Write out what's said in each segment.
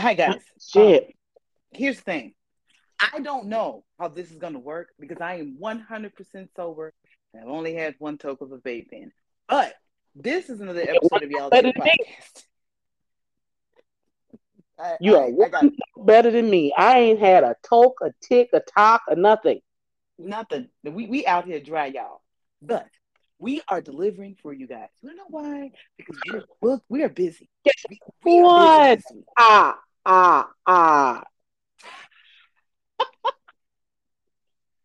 Hi guys. Shit. Um, here's the thing. I don't know how this is gonna work because I am 100% sober and I've only had one toke of a vape pen. But this is another episode of Y'all Better Two than me. Podcast. I- You I- are I got better than me. I ain't had a toke, a tick, a talk, or nothing. nothing. We we out here dry, y'all. But we are delivering for you guys. You know why? Because we're booked. We are busy. We, we are What? busy. Ah, ah, ah.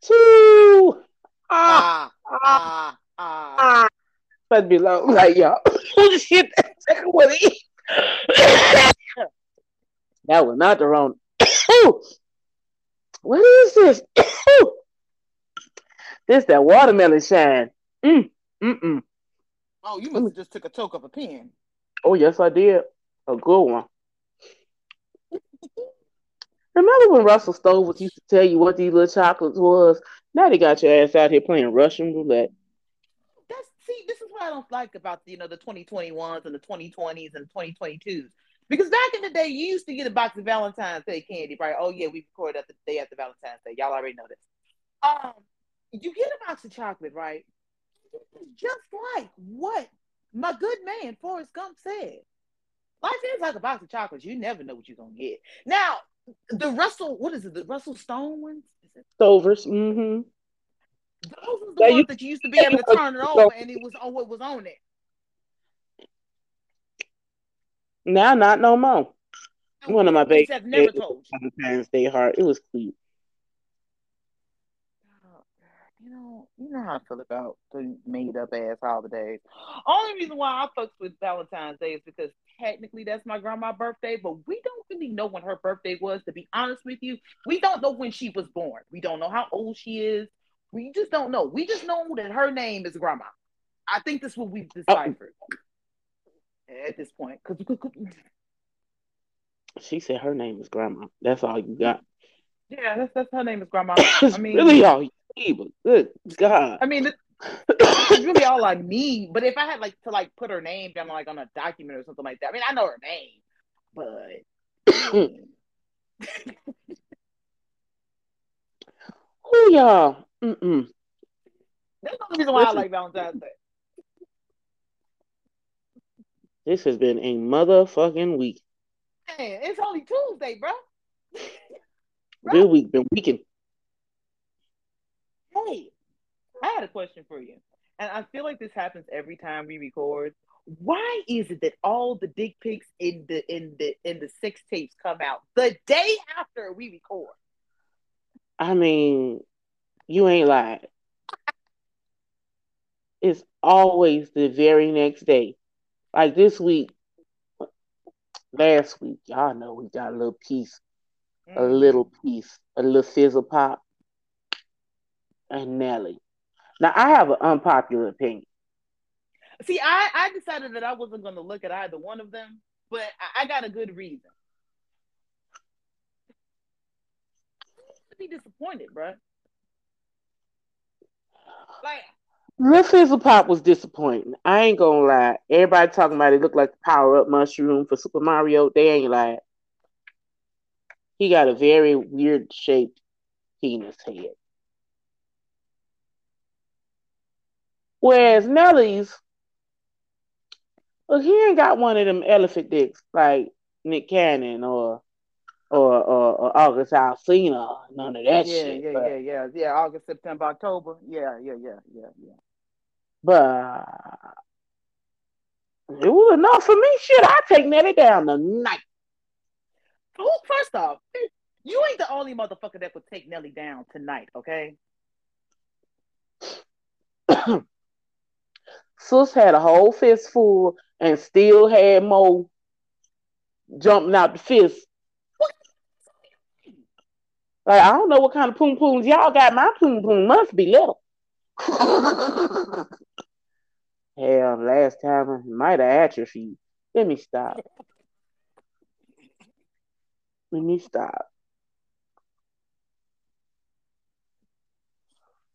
Two. Ah, Ah, ah, ah, ah. ah. Must be low. Like. Holy shit. That second one in. That was not the wrong. what is this? this that watermelon shine. Mm, mm, mm. Oh, you must have just took a toke of a pen. Oh, yes, I did. A good one. Remember when Russell Stover was used to tell you what these little chocolates was? Now they got your ass out here playing Russian roulette. That's see, this is what I don't like about you know the 2021s and the 2020s and the 2022s. Because back in the day, you used to get a box of Valentine's Day candy, right? Oh yeah, we recorded at the day after Valentine's Day. Y'all already know this. Um, you get a box of chocolate, right? Just like what my good man Forrest Gump said. Life is like a box of chocolates. You never know what you're gonna get. Now, the Russell, what is it? The Russell Stone ones? Stovers. Mm-hmm. Those was the Yeah, ones you- that you used to be able to turn it over and it was on what was on it. Now, not no more. One of my babies have never told you. Valentine's Day heart. It was cute. You know, you know how I feel about the made up ass holidays. Only reason why I fucks with Valentine's Day is because technically that's my grandma's birthday, but we don't really know when her birthday was. To be honest with you, we don't know when she was born. We don't know how old she is. We just don't know. We just know that her name is Grandma. I think that's what we've oh. deciphered at this point. Cause, She said her name is Grandma. That's all you got. yeah, that's that's her name is Grandma. I mean, really all you need, but good God. I mean, it's really all I need. But if I had like to like put her name down like on a document or something like that, I mean, I know her name, but Who y'all? Mm-mm. that's the only reason why I like Valentine's Day. This has been a motherfucking week. Man, it's only Tuesday, bro. Good week. Been weekend. Hey, I had a question for you, and I feel like this happens every time we record. Why is it that all the dick pics in the in the in the sex tapes come out the day after we record? I mean, you ain't lied. It's always the very next day. Like this week, last week, y'all know we got a little piece, a Mm. little piece, a little fizzle pop, and Nelly. Now I have an unpopular opinion. See, I, I decided that I wasn't going to look at either one of them, but I, I got a good reason. To be disappointed, bro. Like, Little fizzle pop was disappointing. I ain't gonna lie. Everybody talking about it looked like the power up mushroom for Super Mario. They ain't lied. He got a very weird shaped penis head. Whereas Nelly's, well, he ain't got one of them elephant dicks like Nick Cannon or or or, or August Alsina. None of that yeah, shit. yeah, but, yeah, yeah, yeah. August, September, October. Yeah, yeah, yeah, yeah, yeah. but it was enough for me. Shit, I take Nelly down tonight. Who, first off, you ain't the only motherfucker that would take Nelly down tonight, okay? Sus had a whole fistful and still had more jumping out the fist. Like I don't know what kind of poom pooms y'all got. My poom poom must be little. Hell, last time I might have atrophied. Let me stop. Let me stop.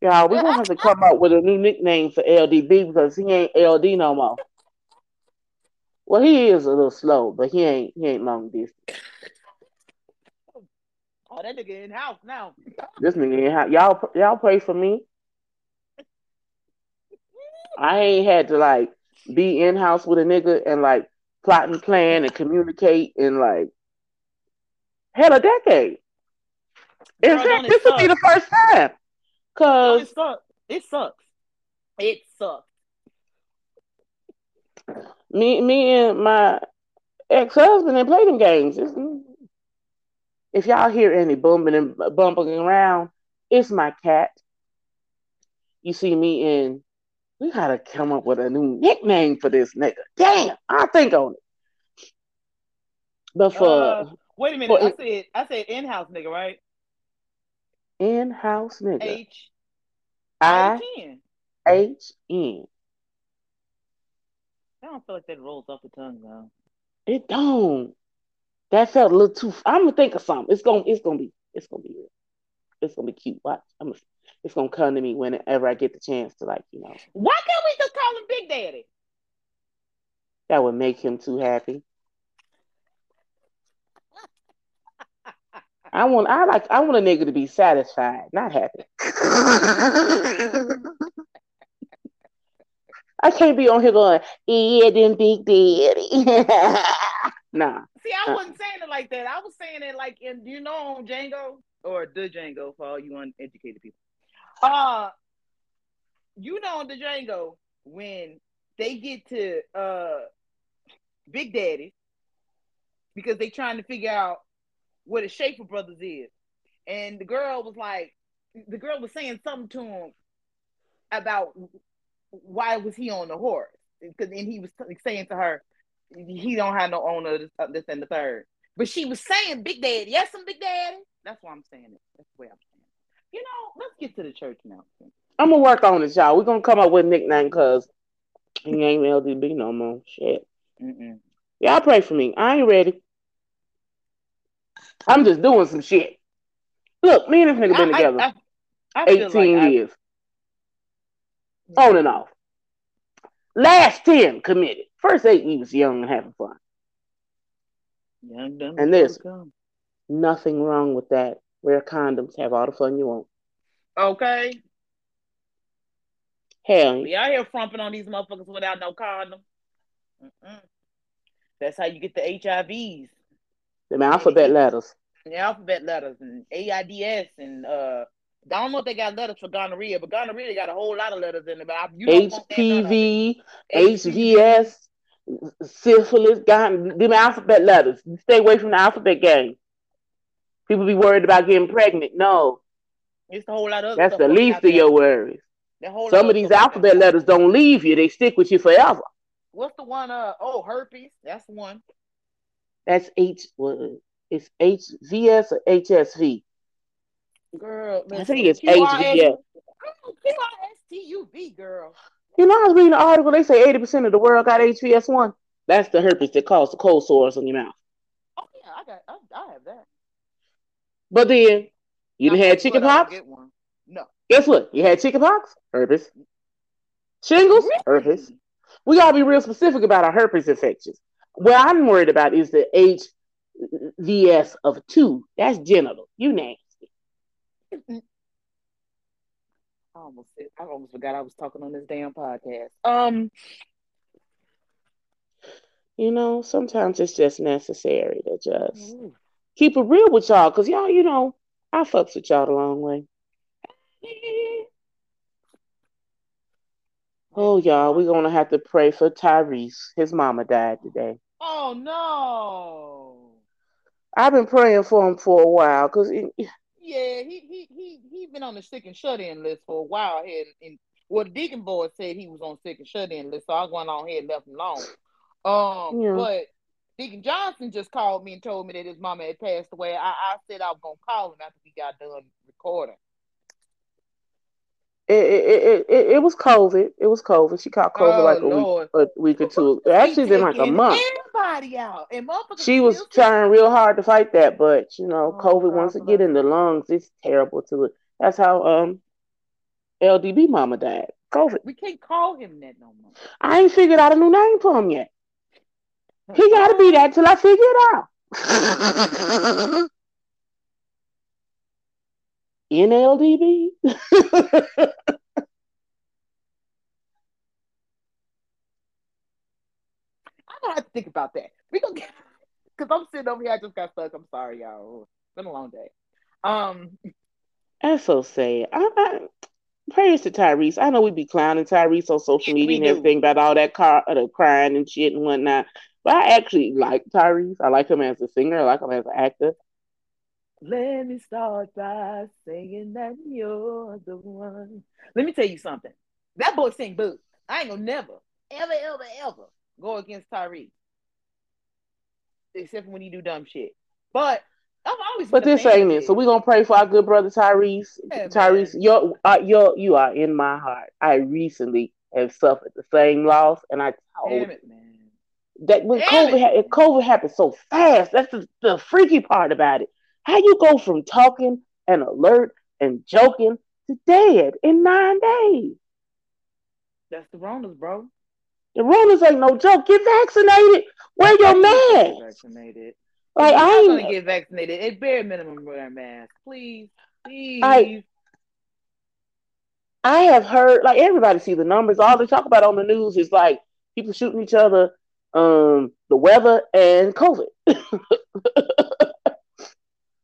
Y'all, we're gonna have to come up with a new nickname for LDB because he ain't LD no more. Well, he is a little slow, but he ain't he ain't long distance. Oh, that nigga in house now. This nigga in house. Y'all, y'all pray for me. I ain't had to like be in house with a nigga and like plot and plan and communicate in like hell a decade. In fact, this would be the first time. No, Cause it sucks. It sucks. It sucks. me, me and my ex husband and play them games. It's, if y'all hear any bumping and bumping around, it's my cat. You see me in. We gotta come up with a new nickname for this nigga. Damn, I'll think on it. But for Uh, wait a minute. for I said I said in house nigga, right? In-house nigga, H I I N. H N. I don't feel like that rolls off the tongue though. It don't. That felt a little too. I'm gonna think of something. It's gonna. It's gonna be. It's gonna be. It's gonna be cute. Watch. I'm. Gonna, it's gonna come to me whenever I get the chance to, like, you know, Why can't we just call him Big Daddy? that would make him too happy. I want. I like. I want a nigga to be satisfied, not happy. I can't be on here going, yeah, then big daddy. nah. See, I Uh. wasn't saying it like that. I was saying it like in you know on Django or the Django for all you uneducated people. Uh you know on the Django when they get to uh Big Daddy because they trying to figure out what a Schaefer Brothers is. And the girl was like the girl was saying something to him about why was he on the horse? Because and he was saying to her, he don't have no owner, this, uh, this and the third. But she was saying Big Daddy. Yes, I'm Big Daddy. That's why I'm saying it. That's the way I'm saying it. You know, let's get to the church now. I'm gonna work on it, y'all. We're gonna come up with a nickname because he ain't LDB no more. Shit. Mm-mm. Y'all pray for me. I ain't ready. I'm just doing some shit. Look, me and this nigga been I- together I, I, I 18 like years. On and off. Last 10 committed. First eight, we was young and having fun. Young, dumb, And to come. Nothing wrong with that. Wear condoms. Have all the fun you want. Okay. Hell, out here frumping on these motherfuckers without no condom. Mm-mm. That's how you get the HIVs. The alphabet letters. the alphabet letters and AIDS and uh I don't know if they got letters for gonorrhea, but gonorrhea got a whole lot of letters in it. But I, you don't want that none of. HPV, HVS, syphilis, got them alphabet letters. Stay away from the alphabet game. People be worried about getting pregnant. No, It's a whole lot of that's the least of there. your worries. That whole lot Some of these alphabet letters don't leave you; they stick with you forever. What's the one? Uh oh, herpes. That's one. That's H. It's HVS or HSV. Girl, I think it's. Girl, QRSTUV, girl. You know, I was reading an article. They say eighty percent of the world got HVS one. That's the herpes that causes the cold sores on your mouth. Oh yeah, I got. I, I have that. But then you had chicken wood, I don't pox. Get one. No. Guess what? You had chicken pox, herpes, shingles, Really? herpes. We gotta be real specific about our herpes infections. What I'm worried about is the HVS of two. That's genital. You nasty. I almost I almost forgot I was talking on this damn podcast. Um, You know, sometimes it's just necessary to just keep it real with y'all, cause y'all, you know, I fucks with y'all the long way. Oh, y'all, we're gonna have to pray for Tyrese. His mama died today. Oh no. I've been praying for him for a while, cause it, Yeah, he he he he been on the sick and shut in list for a while here. And well, the Deacon boy said he was on sick and shut in list, so I went on here and left him alone. Um, Yeah. but Deacon Johnson just called me and told me that his mama had passed away. I, I said I was gonna call him after we got done recording. It, it, it, it, it was COVID. It was COVID. She caught COVID Oh, like a Lord. week, a week or two. Actually, been like a month. Everybody out, and motherfuckers She was trying real hard to fight that, but you know, Oh, COVID God once it get in the lungs, it's terrible to it. That's how um LDB mama died. COVID. We can't call him that no more. I ain't figured out a new name for him yet. He gotta be that till I figure it out. NLDB? I don't have to think about that. We gonna get because I'm sitting over here. I just got stuck. I'm sorry, y'all. It's been a long day. Um, that's so sad. I, I, praise to Tyrese. I know we be clowning Tyrese on social media and everything about all that car, uh, crying and shit and whatnot. But I actually like Tyrese. I like him as a singer. I like him as an actor. Let me start by saying that you're the one. Let me tell you something. That boy sing boo. I ain't gonna never, ever, ever, ever go against Tyrese. Except when he do dumb shit. But I'm always But this ain't it. So we gonna pray for our good brother Tyrese. Yeah, Tyrese, you're, uh, you're you are in my heart. I recently have suffered the same loss, and I told Damn it, man. that when Damn COVID ha- COVID happened so fast. That's the, the freaky part about it. How you go from talking and alert and joking to dead in nine days? That's the Ronas, bro. The Ronas ain't no joke. Get vaccinated. Wear your mask. Vaccinated. Like I ain't gonna get vaccinated. At bare minimum, wear a mask, please, please. I, I have heard like everybody see the numbers. All they talk about on the news is like people shooting each other, um, the weather and COVID.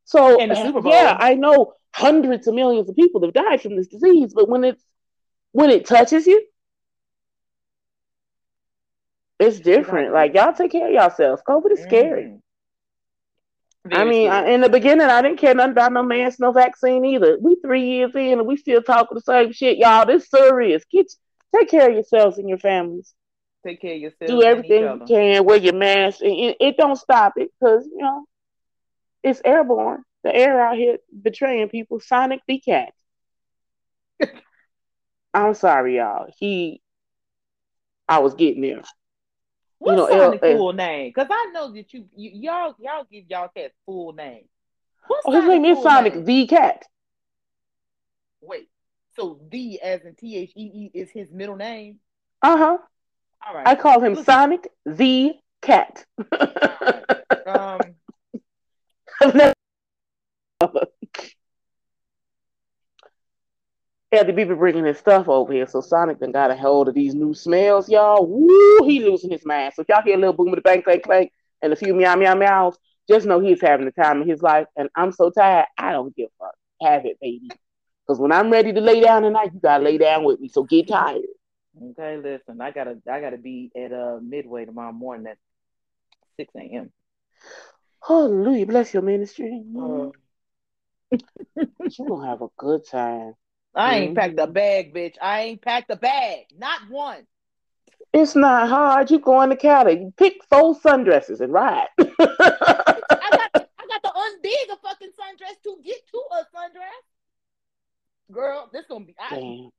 so yeah, I know hundreds of millions of people have died from this disease, but when it's when it touches you, it's different. Like y'all take care of yourselves. COVID is scary. Mm-hmm. I mean, I, in the beginning, I didn't care nothing about no mask, no vaccine either. We three years in, and we still talking the same shit, y'all. This serious. Get take care of yourselves and your families. Take care of yourself. Do everything you can. Wear your mask. And it, it don't stop it because you know it's airborne. The air out here betraying people. Sonic the cat. I'm sorry, y'all. He, I was getting there. What's you know, Sonic's full name? Because I know that you, you y'all y'all give y'all cat full name. What's oh, his name is Sonic name? the Cat. Wait, so the as in T H E E is his middle name? Uh huh. All right. I call him Sonic the Cat. um. Eddie Bieber bringing his stuff over here, so Sonic then got a hold of these new smells, y'all. Woo, he losing his mind. So if y'all hear a little boom of the bang, clank, clank, and a few meow, meow, meows, just know he's having the time of his life. And I'm so tired, I don't give a fuck. Have it, baby. Because when I'm ready to lay down tonight, you gotta lay down with me. So get tired. Okay, listen, I gotta, I gotta be at uh midway tomorrow morning at six a.m. Hallelujah, bless your ministry. Uh, you gonna have a good time. I ain't mm-hmm. packed a bag, bitch. I ain't packed a bag. Not one. It's not hard. You go in the Cali, pick four sundresses and ride. I got I got to undig a fucking sundress to get to a sundress. Girl, this gonna be I,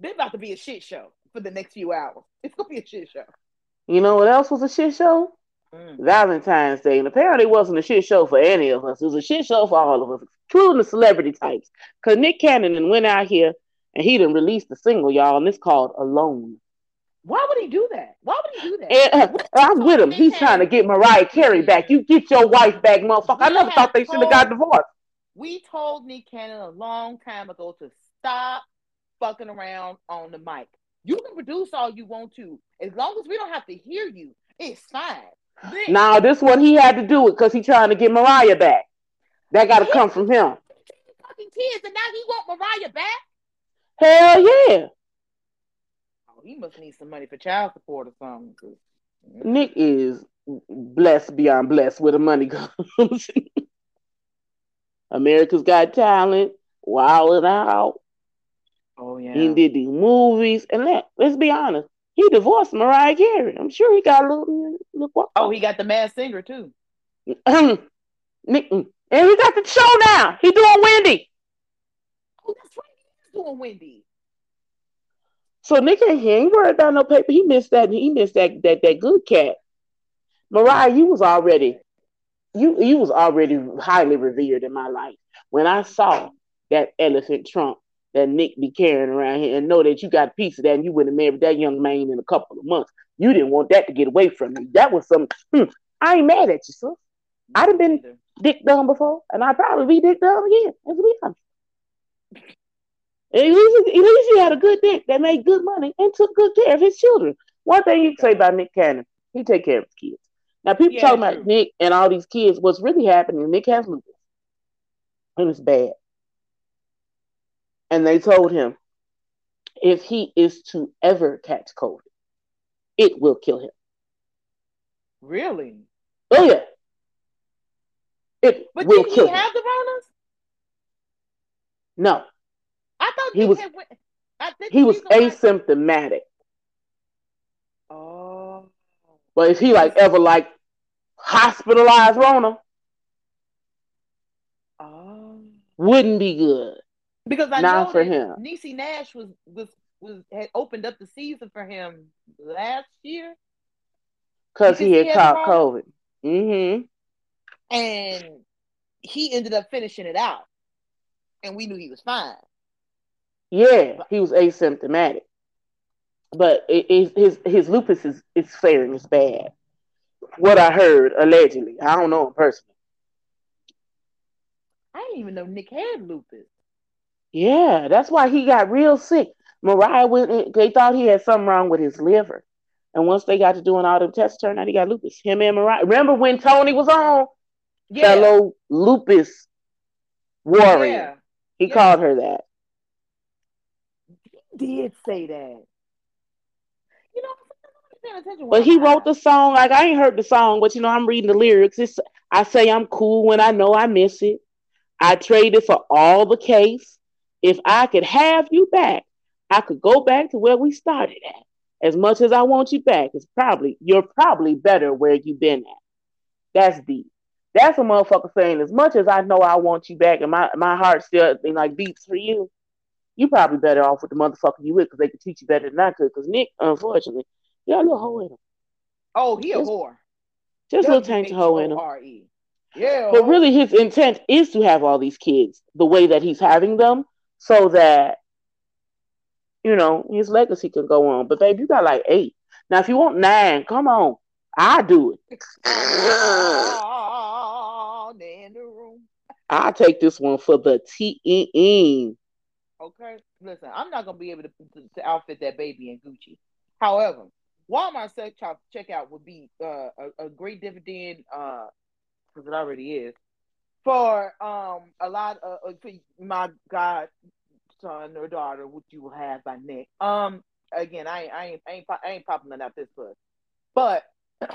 this about to be a shit show for the next few hours. It's gonna be a shit show. You know what else was a shit show? Mm. Valentine's Day. And apparently it wasn't a shit show for any of us. It was a shit show for all of us, including the celebrity types. Because Nick Cannon went out here and he didn't release the single, y'all, and it's called Alone. Why would he do that? Why would he do that? And, uh, I'm with him. He's trying to get Mariah Carey back. You get your wife back, motherfucker. I never thought they should have got divorced. We told Nick Cannon a long time ago to stop fucking around on the mic. You can produce all you want to. As long as we don't have to hear you, it's fine. Now this one he had to do it because he's trying to get Mariah back. That got to come from him. Fucking kids, and now he want Mariah back. Hell yeah. Oh, he must need some money for child support or something. Nick is blessed beyond blessed where the money goes. America's Got Talent, Wild 'N Out. Oh yeah. He did these movies, and let let's be honest, he divorced Mariah Carey. I'm sure he got a little. little oh, he got the Masked Singer too. and he got the show now. He doing Wendy. Oh, that's right. He's doing Wendy. So Nick he ain't worried about no paper. He missed that. He missed that that that good cat. Mariah, you was already you you was already highly revered in my life. When I saw that elephant trunk that Nick be carrying around here and know that you got a piece of that and you would have married that young man in a couple of months. You didn't want that to get away from you. That was some, hmm, I ain't mad at you, sir. I'd have been dick dumb before and I'd probably be dick dumb again, as we honest. At least, at least he had a good dick that made good money and took good care of his children. One thing you can say about Nick Cannon, he take care of his kids. Now people Yeah, talking about Nick and all these kids. What's really happening? Nick has lupus, and it's bad. And they told him if he is to ever catch COVID, it will kill him. Really? Oh yeah, it But will did he kill him. have the Ronas? No, I thought He was- had. I think he was asymptomatic. Oh. But if he like ever like hospitalized Rona, Oh. wouldn't be good. Because I Not know for that him. Niecy Nash was was was had opened up the season for him last year, Because Because he he had had caught COVID. Mm-hmm. and he ended up finishing it out, and we knew he was fine. Yeah, he was asymptomatic. But it, it, his his lupus is, is faring is bad. What I heard, allegedly. I don't know him personally. I didn't even know Nick had lupus. Yeah, that's why he got real sick. Mariah went in, they thought he had something wrong with his liver. And once they got to doing all them tests, turned out he got lupus. Him and Mariah. Remember when Toni was on? Yeah, Fellow lupus warrior. yeah, He yeah. called her that. he did say that. You know, I'm not paying attention. But he wrote the song. Like I ain't heard the song, but you know, I'm reading the lyrics. It's I say I'm cool when I know I miss it. I traded for all the case. If I could have you back, I could go back to where we started at. As much as I want you back, it's probably you're probably better where you've been at. That's deep. That's a motherfucker saying, as much as I know I want you back and my, my heart still like beats for you, you probably better off with the motherfucker you with because they could teach you better than I could. Because Nick, unfortunately, a little hole in him. Oh, he a Just- whore. Just a little tainted hoe in him. Yeah, But really, his intent is to have all these kids the way that he's having them, so that you know his legacy can go on. But babe, you got like eight now. If you want nine, come on, I do it. Oh, they in the room. I take this one for the T. Okay, listen, I'm not gonna be able to, to, to outfit that baby in Gucci. However, Walmart shop checkout would be uh, a, a great dividend, uh, because it already is, for um a lot of uh, for my godson or daughter, which you will have by Nick. Um, again, I ain't I ain't I ain't, pop- I ain't popping that out this puss, but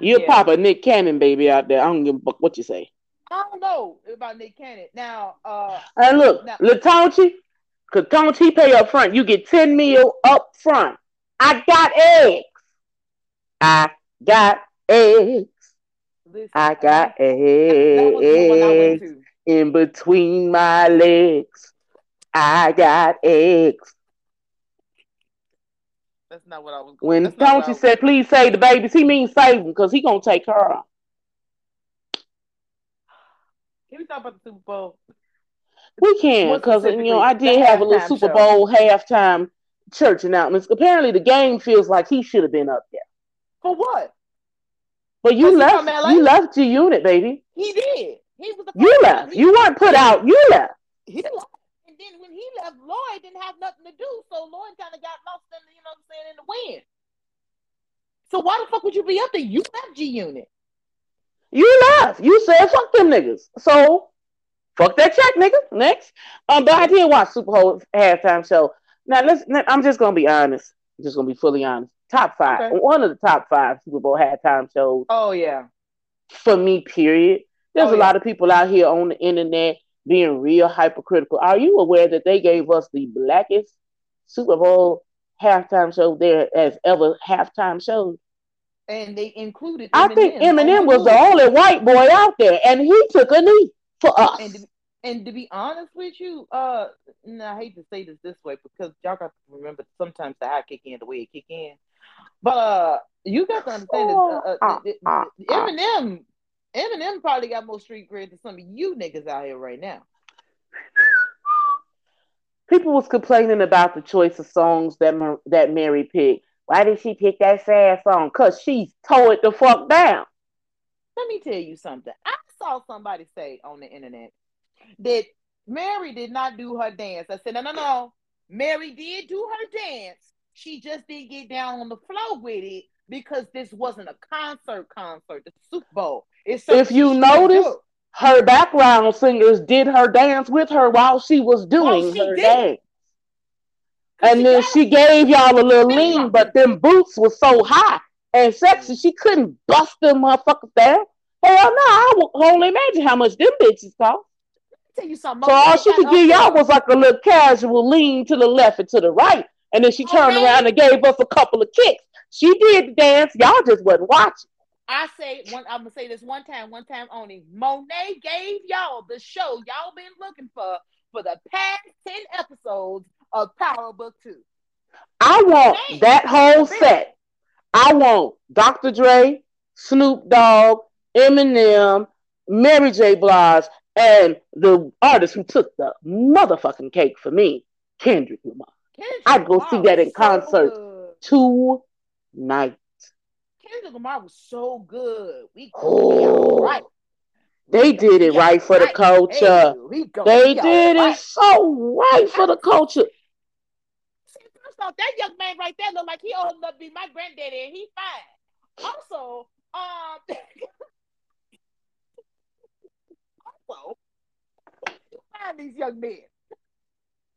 You yeah, pop a Nick Cannon baby out there. I don't give a fuck what you say. I don't know about Nick Cannon now. Uh, And look, Now- Latonchi, pay up front? You get ten mil up front. I got eggs. I got eggs. Listen, I got that, that was the one I went eggs in between my legs. I got eggs. That's not what I was. When that's not what I said, "Please save the babies," he means save them because he gonna take her. Can we talk about the Super Bowl? We can because you know I did have a little Super show. Bowl halftime church announcements. Apparently, the game feels like he should have been up there, For what? But you left. You left your unit, baby. He did. He was the You left. You weren't put out. You left. he left. And then when he left, Lloyd didn't have nothing to do. So Lloyd kind of got lost in the, you know what I'm saying, in the wind. So why the fuck would you be up there? You left G Unit. You left. You said fuck them niggas. So fuck that check, nigga. Next. Um, but I did watch Super Bowl halftime show. Now let's. I'm just gonna be honest. I'm just gonna be fully honest. Top five. Okay. One of the top five Super Bowl halftime shows Oh yeah. for me. Period. There's Oh, a yeah. lot of people out here on the internet being real hypercritical. Are you aware that they gave us the blackest Super Bowl halftime show there as ever halftime show? And they included. I think Eminem was the only white boy out there, and he took a knee for us. And to, and to be honest with you, uh, and I hate to say this this way because y'all got to remember sometimes the high kick in the way it kick in, but uh, you got to understand that uh, uh, th- th- th- Eminem, Eminem probably got more street cred than some of you niggas out here right now. People was complaining about the choice of songs that Mar- that Mary picked. Why did she pick that sad song? Cause she tore it the fuck down. Let me tell you something. I saw somebody say on the internet that Mary did not do her dance. I said, no, no, no. Mary did do her dance. She just didn't get down on the floor with it because this wasn't a concert concert, the Super Bowl. It's if you notice, her background singers did her dance with her while she was doing she her did. dance. And then she gave y'all a little lean, but them boots were so high and sexy, she couldn't bust them motherfuckers there. Hell no, I will only imagine how much them bitches cost. Tell you something. So all she could give y'all was like a little casual lean to the left and to the right. And then she turned okay. around and gave us a couple of kicks. She did the dance. Y'all just wasn't watching. I say one. I'm gonna say this one time, one time only. Monet gave y'all the show y'all been looking for for the past ten episodes of Power Book Two. I want that whole set. I want Dr. Dre, Snoop Dogg, Eminem, Mary J. Blige, and the artist who took the motherfucking cake for me, Kendrick Lamar. Kendrick I'd go Lamar see that in concert so tonight. Kendrick Lamar was so good. We oh, right. They did it right for the culture. They did it so right for the culture. First off, that young man right there look like he old enough to be my granddaddy, and he fine. Also, um, also, find these young men. They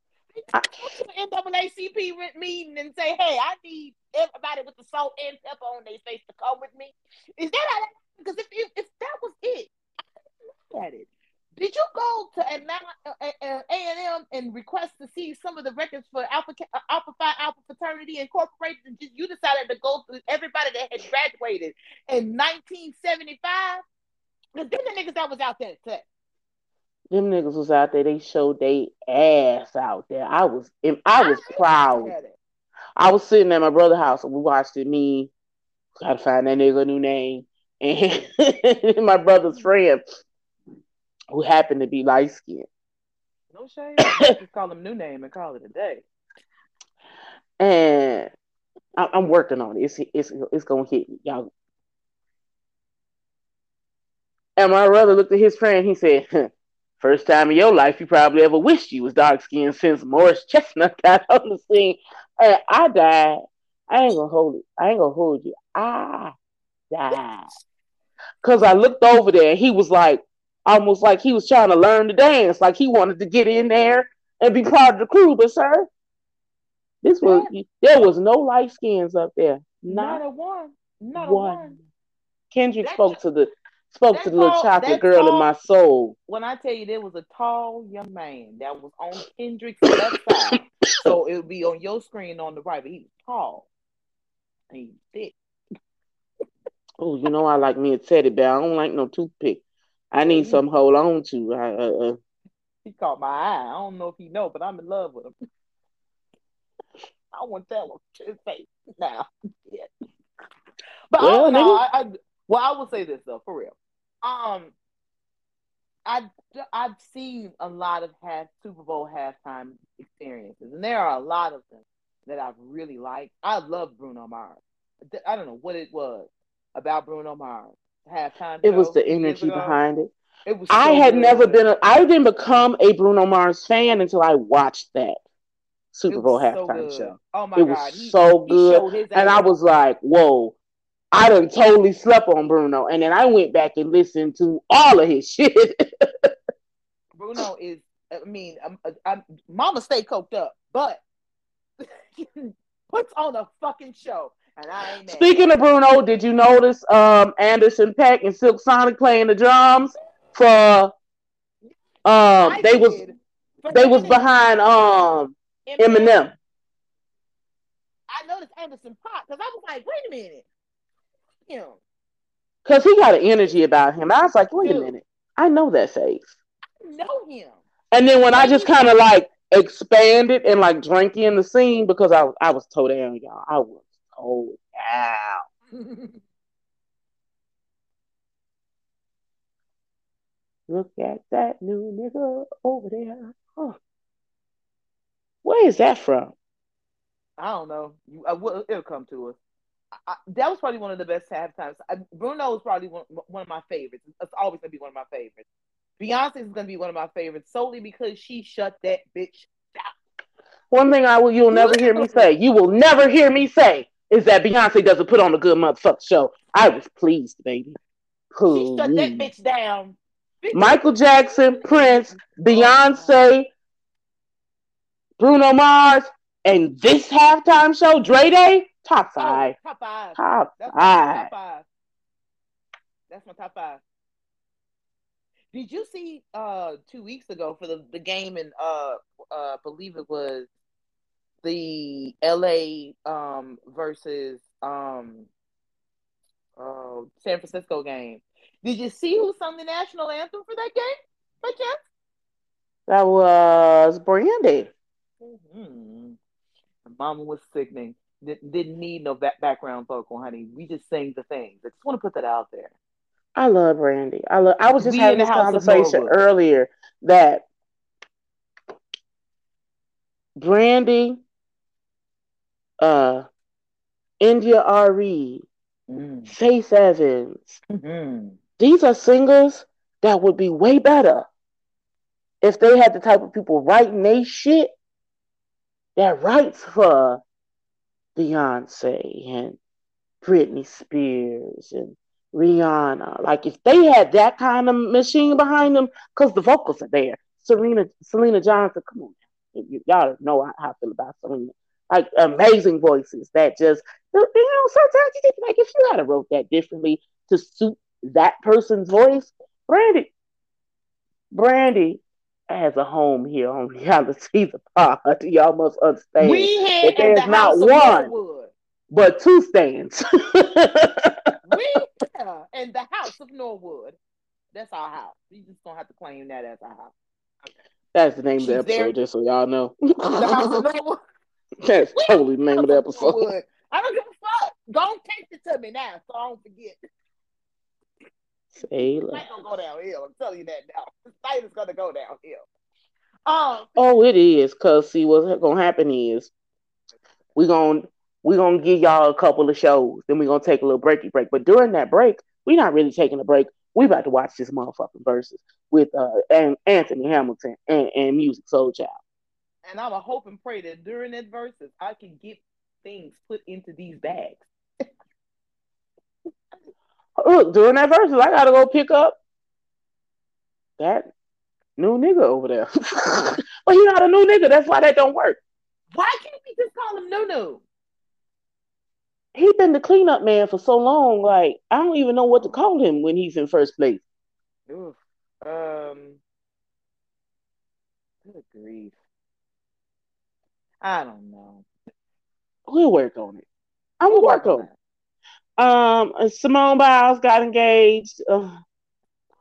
go to the NAACP meeting and say, "Hey, I need everybody with the salt and pepper on their face to come with me. Is that how that? Because if, if, if that was it, I look at it. Did you go to Atlanta uh, uh, A and M and request to see some of the records for Alpha uh, Alpha Phi Alpha Fraternity Incorporated? And just you decided to go through everybody that had graduated in 1975. Because then the niggas that was out there today. Them niggas was out there. They showed they ass out there. I was, I was proud. I was sitting at my brother's house and we watched it. Me, gotta find that nigga a new name, and my brother's mm-hmm. friend, who happened to be light skinned. No shame. Just call him new name and call it a day. And I, am working on it. It's it's it's gonna hit me, y'all. And my brother looked at his friend. He said, First time in your life you probably ever wished you was dark skinned since Morris Chestnut got on the scene. And I died. I ain't gonna hold it. I ain't gonna hold you. I died. Cause I looked over there and he was like almost like he was trying to learn to dance, like he wanted to get in there and be part of the crew. But sir, this was there was no light skins up there. Not, not a one. Not one. a one. Kendrick spoke to the spoke to the little chocolate girl tall, in my soul. When I tell you there was a tall young man that was on Kendrick's left side, so it would be on your screen on the right, but he was tall and he thick. oh, you know I like me a teddy bear. I don't like no toothpick. I need some hold on to. I, uh, uh. He caught my eye. I don't know if he know, but I'm in love with him. I want that one to his face now. Yeah. But well, I, no, I, I, well, I will say this though, for real. Um, I I've seen a lot of half Super Bowl halftime experiences, and there are a lot of them that I've really liked. I love Bruno Mars. I don't know what it was about Bruno Mars halftime. It was the energy behind it. It was. So I had never been. A, I didn't become a Bruno Mars fan until I watched that Super Bowl halftime so show. Oh my it god, was he, so good, and I was like, "Whoa, I done totally slept on Bruno, and then I went back and listened to all of his shit. Bruno is, I mean, I'm, I'm, Mama stay coked up, but puts on a fucking show. And I ain't Speaking of Bruno, did you notice um, Anderson .Paak and Silk Sonic playing the drums for? Um, they did. was they was behind um Eminem. Eminem. I noticed Anderson .Paak because I was like, wait a minute, him. Cause he got an energy about him. I was like, wait Dude. a minute, I know that face. I know him. And then when I just kind of like expanded and like drank in the scene because I I was toe down, y'all. I was toe down. Look at that new nigga over there. Huh. Where is that from? I don't know. You, uh, it'll come to us. I, that was probably one of the best halftimes. I, Bruno was probably one, one of my favorites. It's always gonna be one of my favorites. Beyonce is gonna be one of my favorites solely because she shut that bitch down. One thing I will you'll never hear me say, you will never hear me say, is that Beyonce doesn't put on a good motherfucker show. I was pleased, baby. Please. She shut that bitch down. Michael Jackson, Prince, Beyonce, Bruno Mars, and this halftime show, Dre Day, top oh, five. Oh, top five. Top That's five. top five. That's my top five. Did you see uh two weeks ago for the, the game in uh uh believe it was the LA um versus um uh, San Francisco game. Did you see who sung the national anthem for that game by chance? That was Brandy. Mm-hmm. Mama was sickening. Didn't need no back- background vocal, honey. We just sang the things. I just want to put that out there. I love Brandy. I love. I was just we having this conversation earlier that Brandy, uh, India.Arie, mm. Faith Evans, mm-hmm. these are singers that would be way better if they had the type of people writing they shit that writes for Beyonce and Britney Spears and Rihanna. Like if they had that kind of machine behind them, because the vocals are there. Serena, Syleena Johnson, come on, you, all know how I feel about Syleena. Like amazing voices that just, you know, sometimes you think like if you had wrote that differently to suit that person's voice, Brandy, Brandy has a home here on reality the pod. Y'all must understand. We had there's the not one, but two stands. we yeah, and the house of Norwood. That's our house. We just don't have to claim that as our house. That's the name She's of the episode, there. just so y'all know. the house of Norwood. That's totally the name of the episode. I don't give a fuck. Don't text it to me now, so I don't forget. Say it's gonna go downhill. I'm telling you that now. The is gonna go downhill. Um. Oh, it is. Cause see, what's gonna happen is we're gonna we're gonna give y'all a couple of shows, then we're gonna take a little breaky break. But during that break, we're not really taking a break. We about to watch this motherfucking Verzuz with uh and Anthony Hamilton and, and Musiq Soulchild. And I'm a hope and pray that during that Verzuz I can get things put into these bags. Look, during that Verzuz, I gotta go pick up that new nigga over there. well, he not a new nigga. That's why that don't work. Why can't we just call him Nunu? he been the cleanup man for so long. Like I don't even know what to call him when he's in first place. Oof. Um. Good grief. I don't know. We'll work on it. I will work, work on it. Um, Simone Biles got engaged uh,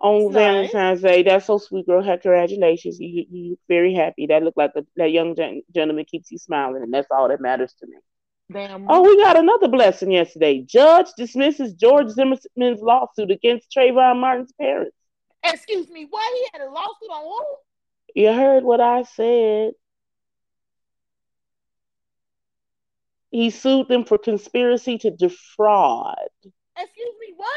on That's Valentine's. Day. That's so sweet, girl. Congratulations. You you very happy. That look like a, that young gentleman keeps you smiling, and that's all that matters to me. Damn. Oh, we got another blessing yesterday. Judge dismisses George Zimmerman's lawsuit against Trayvon Martin's parents. Excuse me, what? He had a lawsuit on who? You heard what I said. He sued them for conspiracy to defraud. Excuse me, what?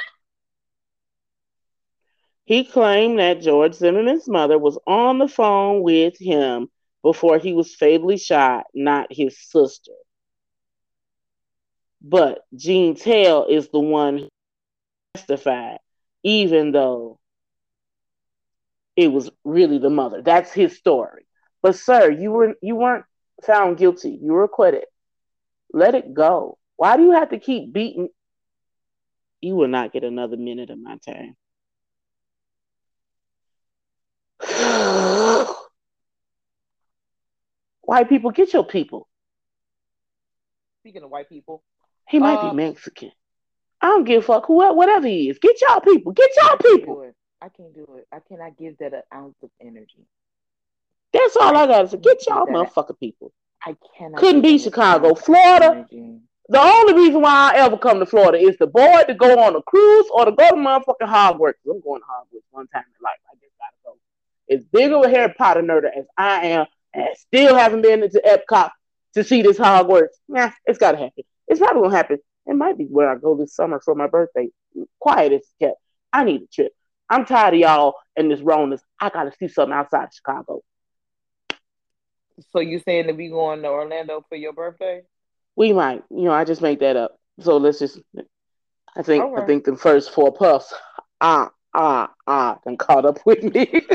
He claimed that George Zimmerman's mother was on the phone with him before he was fatally shot, not his sister. But Jeantel is the one who testified, even though it was really the mother. That's his story. But sir, you were you weren't found guilty. You were acquitted. Let it go. Why do you have to keep beating? You will not get another minute of my time. white people, get your people. Speaking of white people, he might uh, be Mexican. I don't give a fuck. Who, whatever he is, get y'all people. Get y'all people. I can't do it. I cannot give that an ounce of energy. That's all I, I got to say. Get y'all motherfucking people. I cannot. Couldn't be Chicago, Florida. The only reason why I ever come to Florida is the boy to go on a cruise or to go to motherfucking Hogwarts. I'm going to Hogwarts one time in life. I just gotta go. As big of a Harry Potter nerd as I am, and still haven't been into Epcot to see this Hogwarts. Yeah, it's gotta happen. It's probably gonna happen. It might be where I go this summer for my birthday. Quiet as kept. I need a trip. I'm tired of y'all and this Ronas. I gotta see something outside of Chicago. So you saying that we going to Orlando for your birthday? We might, you know, I just made that up. So let's just. I think. I think the first four puffs, ah ah ah, then caught up with me.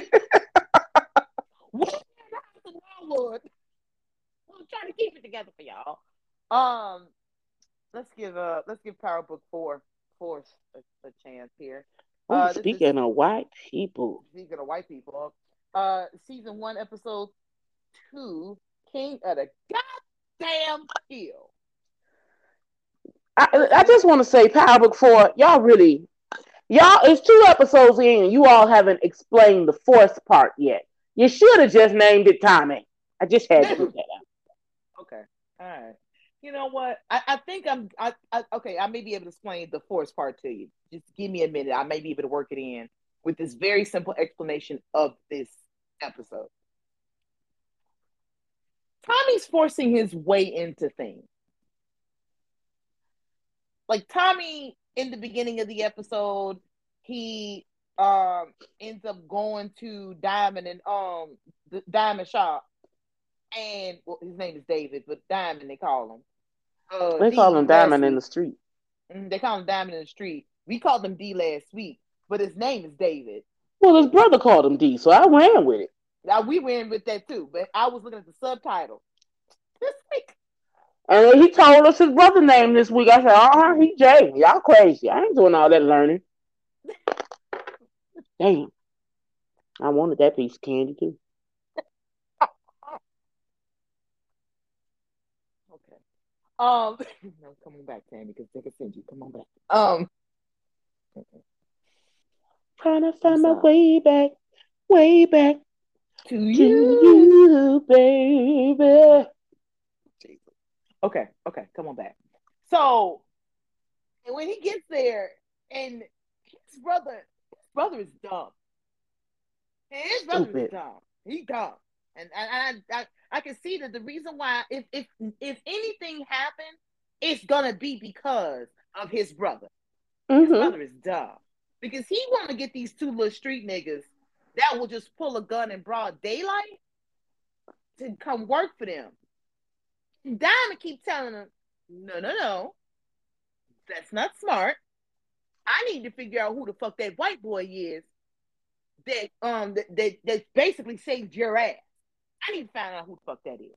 What? I'm trying to keep it together for y'all. Um, let's give uh let's give Power Book Four Force a, a chance here. oh, Uh, this is- speaking of white people, Speaking of white people, uh, season one, episode two, King of the Goddamn Hill. I, I just want to say, Power Book Four, y'all really, y'all, it's two episodes in, and you all haven't explained the Force part yet. You should have just named it Tommy. I just had to put that out. Okay, all right. You know what? I, I think I'm. I, I okay. I may be able to explain the force part to you. Just give me a minute. I may be able to work it in with this very simple explanation of this episode. Tommy's forcing his way into things. Like Tommy in the beginning of the episode, he um ends up going to Diamond and um the Diamond shop, and well, his name is David, but Diamond they call him. Uh, They D call him Diamond in the street. Mm, They call him Diamond in the street. We called him D last week, but his name is David. Well, his brother called him D, so I ran with it. Now we went with that too, but I was looking at the subtitle this week. And he told us his brother name this week, I said, uh huh, he Jay. Y'all crazy. I ain't doing all that learning. Damn. I wanted that piece of candy too. Okay. Um, no, coming back, Tammy, because they can send you. Come on back. Um, Trying to find my way back, way back to you. baby. Jesus. Okay, okay, come on back. So, and when he gets there, and his brother, his brother is dumb. His brother is dumb. He dumb, and, and I, I, I can see that the reason why, if if if anything happened, it's gonna be because of his brother. His hmm brother is dumb because he want to get these two little street niggas that will just pull a gun in broad daylight to come work for them. Diamond keep telling him, no, no, no, that's not smart. I need to figure out who the fuck that white boy is that um that that, that basically saved your ass. I need to find out who the fuck that is.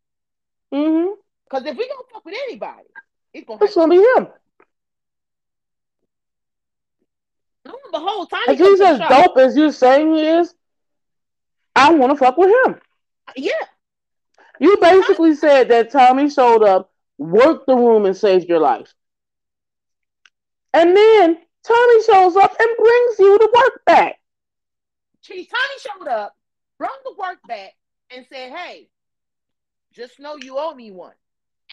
hmm Because if we gonna fuck with anybody, it's gonna It's gonna be him. the whole time. If he's as dope as you're saying he is, I want to fuck with him. Yeah, You basically said that Tommy showed up, worked the room, and saved your life. And then Tommy shows up and brings you the work back. Tommy showed up, brought the work back, and said, "Hey, just know you owe me one,"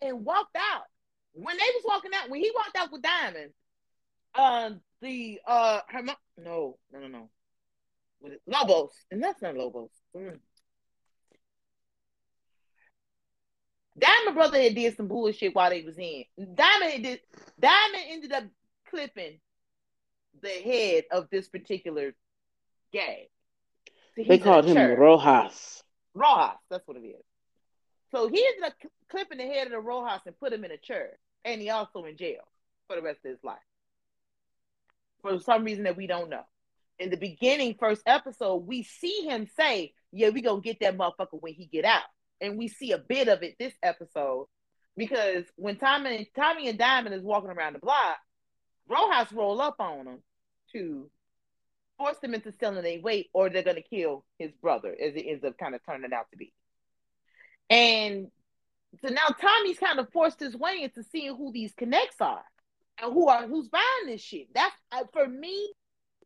and walked out. When they was walking out, when he walked out with Diamond, um, the uh, her mom, no, no, no, no, What is- Lobos, and that's not Lobos. Mm. Diamond brother had did some bullshit while they was in. Diamond did, Diamond ended up clipping the head of this particular gang. So They called him church. Rojas. Rojas, that's what it is. So he ended up cl- clipping the head of the Rojas and put him in a chair, and he also in jail for the rest of his life for some reason that we don't know. In the beginning, first episode, we see him say, "Yeah, we gonna get that motherfucker when he get out," and we see a bit of it this episode because when Tommy, and Tommy and Diamond is walking around the block, Rojas roll up on him to force them into selling their weight, or they're gonna kill his brother, as it ends up kind of turning out to be. And so now Tommy's kind of forced his way into seeing who these connects are and who are who's buying this shit. That's uh, for me.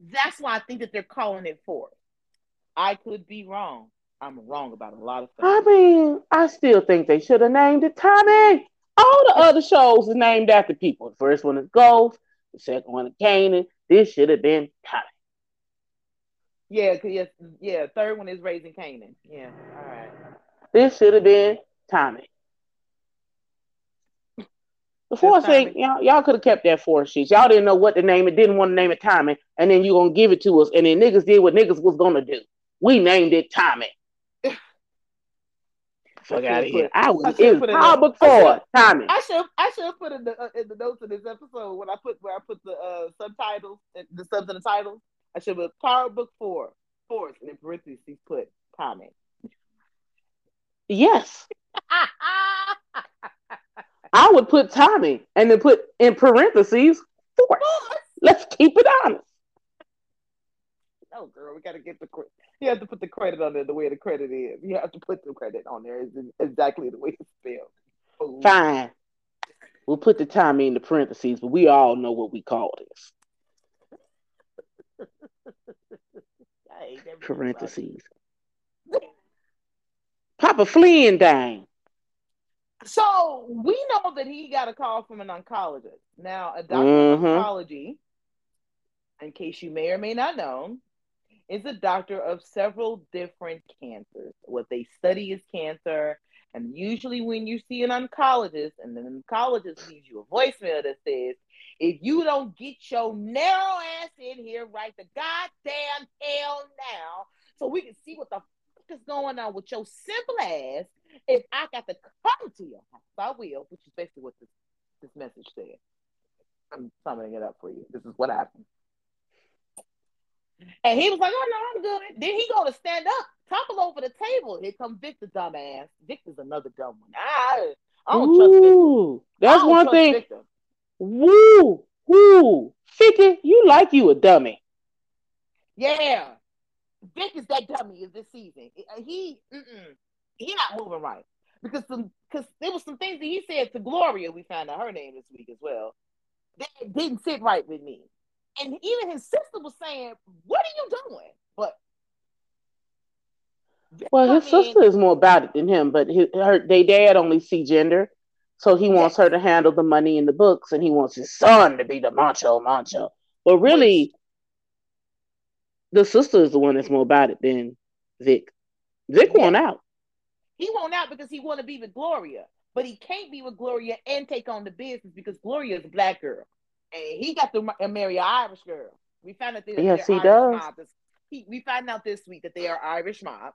That's why I think that they're calling it for. I could be wrong. I'm wrong about a lot of things. I mean, I still think they should have named it Tommy. All the other shows are named after people. The first one is Ghost, the second one is Kanan. This should have been Tommy. Yeah, yes, yeah. Third one is raising Kanan. Yeah, all right. This should have been Tommy. The force ain't y'all, y'all could have kept that force shit. Y'all didn't know what to name it, didn't want to name it Tommy, and then you gonna give it to us, and then niggas did what niggas was gonna do. We named it Tommy. Fuck out of here. I was it was Power Book Four, Tommy. I should I should have put in the uh, in the notes of this episode when I put where I put the uh, subtitles, the subs and the titles. I should have Power Book Four, Force, and in parentheses put Tommy. Yes. I would put Tommy and then put in parentheses Force. Let's keep it honest. Oh, girl, we gotta get the credit. You have to put the credit on there the way the credit is. You have to put the credit on there exactly the way it's spelled. Oh. Fine. We'll put the Tommy in the parentheses, but we all know what we call this. parentheses. Papa Flynn dang. So we know that he got a call from an oncologist. Now, a doctor mm-hmm. of oncology, in case you may or may not know, is a doctor of several different cancers. What they study is cancer. And usually, when you see an oncologist, and an oncologist leaves you a voicemail that says, if you don't get your narrow ass in here right the goddamn hell now, so we can see what the is going on with your simple ass, if I got to come to your house, I will, which is basically what this, this message said. I'm summing it up for you. This is what happened. And he was like, "Oh no, I'm good." Then he go to stand up, topple over the table. Here come Victor, dumbass. Victor's another dumb one. I, I don't Ooh, trust Victor. That's one thing. Victor. Woo, woo, Fifty, you like you a dummy. Yeah, Vic is that dummy of this season. Uh, he, mm-mm, he not moving right because some because there was some things that he said to Gloria. We found out her name this week as well. That didn't sit right with me and even his sister was saying, "What are you doing?" But well, his sister is more about it than him. But his, her, they dad only see gender, so he wants her to handle the money in the books, and he wants his son to be the macho macho. But really, the sister is the one that's more about it than Vic. Vic yeah. won out. He won out because he want to be with Gloria, but he can't be with Gloria and take on the business because Gloria is a black girl and he got to marry an Irish girl. We found out that yes, he Irish does. He, we found out this week that they are Irish mob.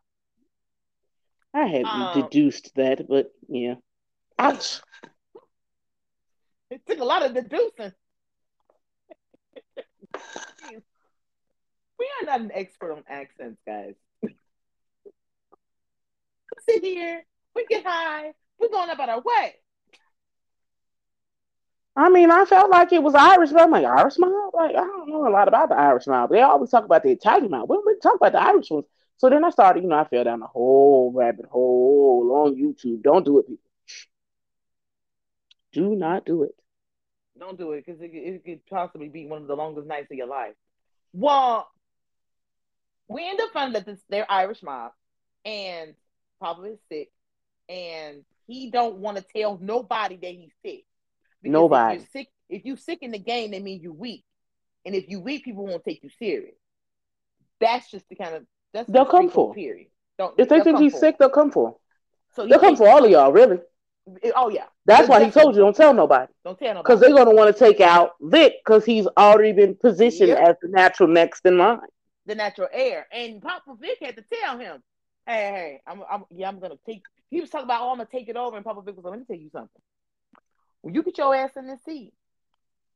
I had um, deduced that, but yeah. Ouch. It took a lot of deducing. we are not an expert on accents, guys. sit here, we get high, we're going about our way. I mean, I felt like it was Irish, but I'm like, Irish mob? Like, I don't know a lot about the Irish mob. They always talk about the Italian mob. We don't talk about the Irish ones. So then I started, you know, I fell down a whole rabbit hole on YouTube. Don't do it, people. Do not do it. Don't do it because it, it could possibly be one of the longest nights of your life. Well, we end up finding that this, they're Irish mob, and is sick, and he don't want to tell nobody that he's sick. Because Nobody. If you're sick, if you sick in the game, that means you're weak. And if you weak, people won't take you serious. That's just the kind of that's they'll come for. Period. Don't, if they think he's for. sick, they'll come for. So they'll come for all of y'all, really. Oh yeah. That's why he told you don't tell nobody. Don't tell nobody. Because they're gonna want to take out Vic because he's already been positioned yep. as the natural next in line. The natural heir. And Papa Vic had to tell him, hey, hey, I'm, I'm yeah, I'm gonna take he was talking about, oh, I'm gonna take it over, and Papa Vic was like, let me tell you something. When you get your ass in the seat,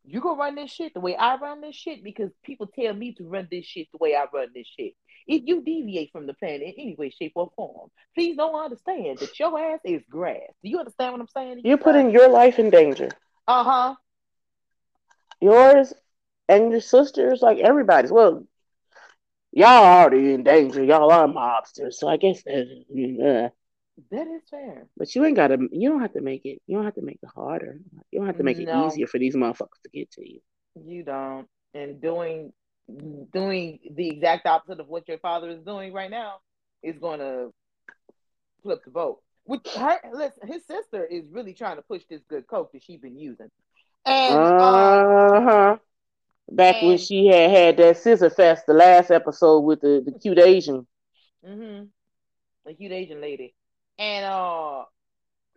you gonna run this shit the way I run this shit because people tell me to run this shit the way I run this shit. If you deviate from the plan in any way, shape, or form, please don't understand that your ass is grass. Do you understand what I'm saying? You're putting your life in danger. Uh huh. Yours and your sisters, like everybody's. Well, y'all already in danger. Y'all are mobsters, so I guess that. Uh, that is fair. But you ain't gotta you don't have to make it you don't have to make it harder. You don't have to make no. it easier for these motherfuckers to get to you. You don't. And doing doing the exact opposite of what your father is doing right now is gonna flip the vote. Which her, listen, his sister is really trying to push this good coke that she's been using. And uh huh. Back and, when she had had that scissor fest, the last episode with the, the cute Asian. Mm-hmm. The cute Asian lady. And uh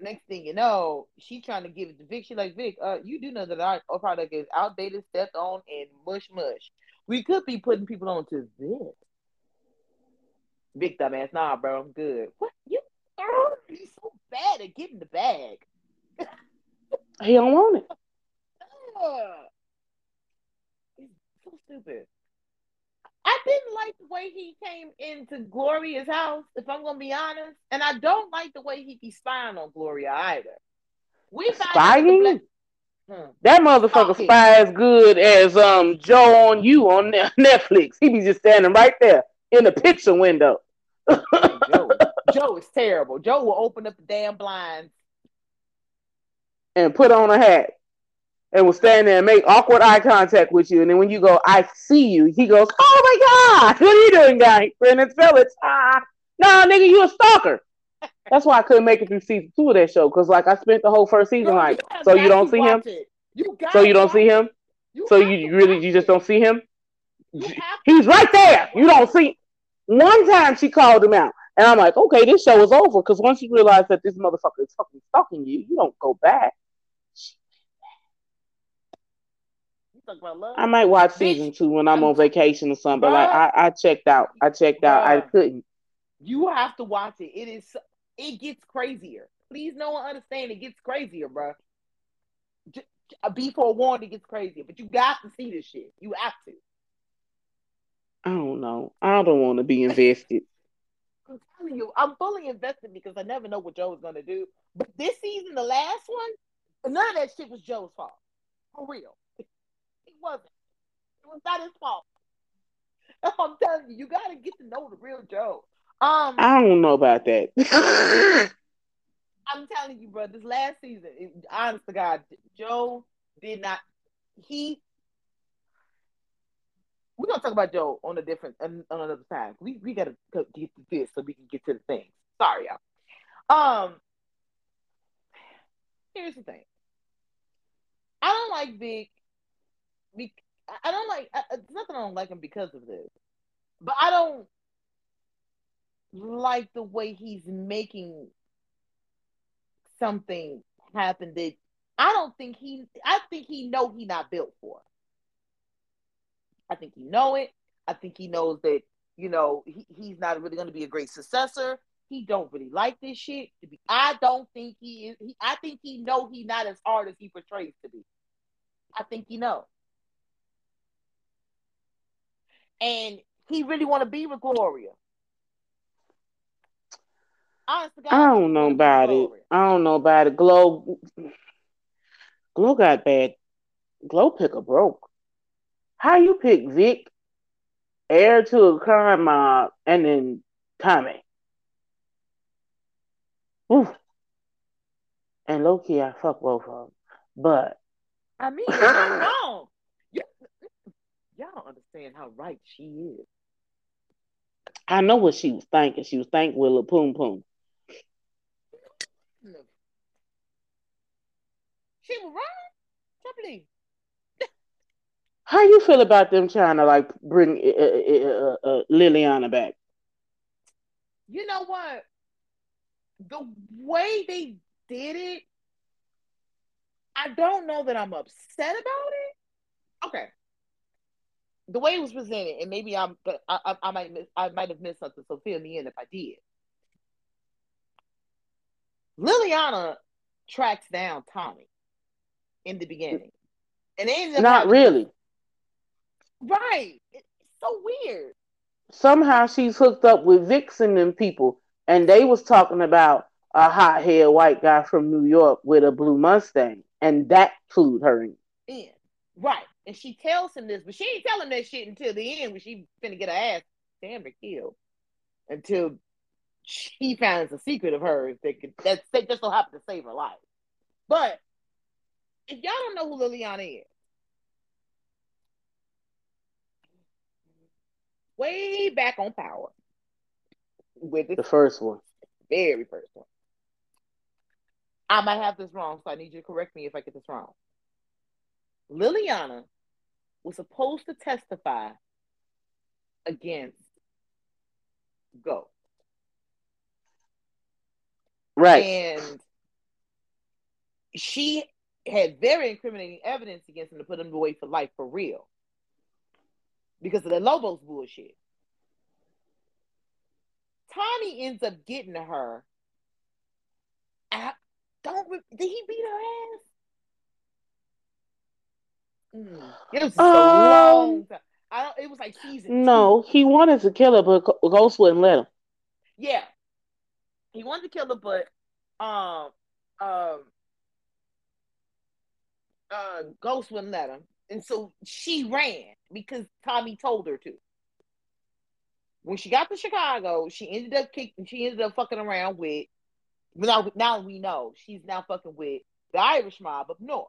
next thing you know, she trying to give it to Vic. She like, Vic, uh, you do know that our, our product is outdated, stepped on, and mush mush. We could be putting people on to this. Vic dumbass, nah, bro, I'm good. What you? Oh, he's so bad at getting the bag. he don't want it. He's so stupid. I didn't like the way he came into Gloria's house, if I'm gonna be honest. And I don't like the way he be spying on Gloria either. We spying? Black- hmm. That motherfucker okay. spy as good as um Joe on you on Netflix. He be just standing right there in the picture window. Joe, Joe is terrible. Joe will open up the damn blinds and put on a hat and will stand there and make awkward eye contact with you. And then when you go, I see you, he goes, Oh my God, what are you doing, guy? Brandon Phillips. Ah, nah, nigga, you a stalker. That's why I couldn't make it through season two of that show. Cause like I spent the whole first season Girl, like, so you don't see him? You so you don't see him? You so you really you just don't see him? He's right there. You don't see. One time she called him out, and I'm like, okay, this show is over. Because once you realize that this motherfucker is fucking stalking you, you don't go back. I might watch season two when I'm on vacation or something. But like I, I checked out. I checked out. I couldn't. You have to watch it. It is. It gets crazier. Please, no one understand. It gets crazier, bro. Be forewarned. It gets crazier. But you got to see this shit. You have to. I don't know. I don't want to be invested. I'm telling you, I'm fully invested because I never know what Joe is gonna do. But this season, the last one, none of that shit was Joe's fault. For real wasn't. It was not his fault. I'm telling you, you got to get to know the real Joe. Um, I don't know about that. I'm telling you, bro. This last season, it, honest to God, Joe did not. He. We're gonna talk about Joe on a different on, on another time. We we gotta get to this so we can get to the thing. Sorry, y'all. Um. Here's the thing. I don't like Big be, I don't like. I, it's not that I don't like him because of this, but I don't like the way he's making something happen that I don't think he. I think he know he not built for. I think he know it. I think he knows that you know he, he's not really going to be a great successor. He don't really like this shit. I don't think he is. He, I think he know he not as hard as he portrays to be. I think he know. And he really want to be with Gloria. God, I don't know about it. I don't know about it. Glow, Glow got bad. Glow picker broke. How you pick Vic, heir to a crime mob, and then Tommy? Oof. And low key, I fuck both of them. But I mean, wrong y'all don't understand how right she is. I know what she was thinking. She was thinking with a poom poom. She was wrong. Simply. How you feel about them trying to like bring uh, uh, uh, Liliana back? You know what? The way they did it, I don't know that I'm upset about it. Okay, the way it was presented, and maybe I'm, I, I, I might, miss, I might have missed something. So fill me in if I did. Liliana tracks down Tommy in the beginning, and they not really. Right, it's so weird. Somehow she's hooked up with Vixen and people, and they was talking about a hot head white guy from New York with a blue Mustang, and that clued her in. in. Right and she tells him this, but she ain't telling that shit until the end when she finna get her ass damn near killed. Until she finds a secret of hers that could that just so happen to save her life. But if y'all don't know who Liliana is, way back on Power, with the first one, very first one. I might have this wrong, so I need you to correct me if I get this wrong. Liliana was supposed to testify against Go. Right. And she had very incriminating evidence against him to put him away for life for real because of the Lobos bullshit. Tommy ends up getting her. I don't. Did he beat her ass? Mm, it was um, a long time. I don't. It was like season. No, two. he wanted to kill her, but Ghost wouldn't let him. Yeah, he wanted to kill her, but um, um, uh, Ghost wouldn't let him, and so she ran because Tommy told her to. When she got to Chicago, she ended up kicking. She ended up fucking around with. Now, now we know she's now fucking with the Irish mob up north.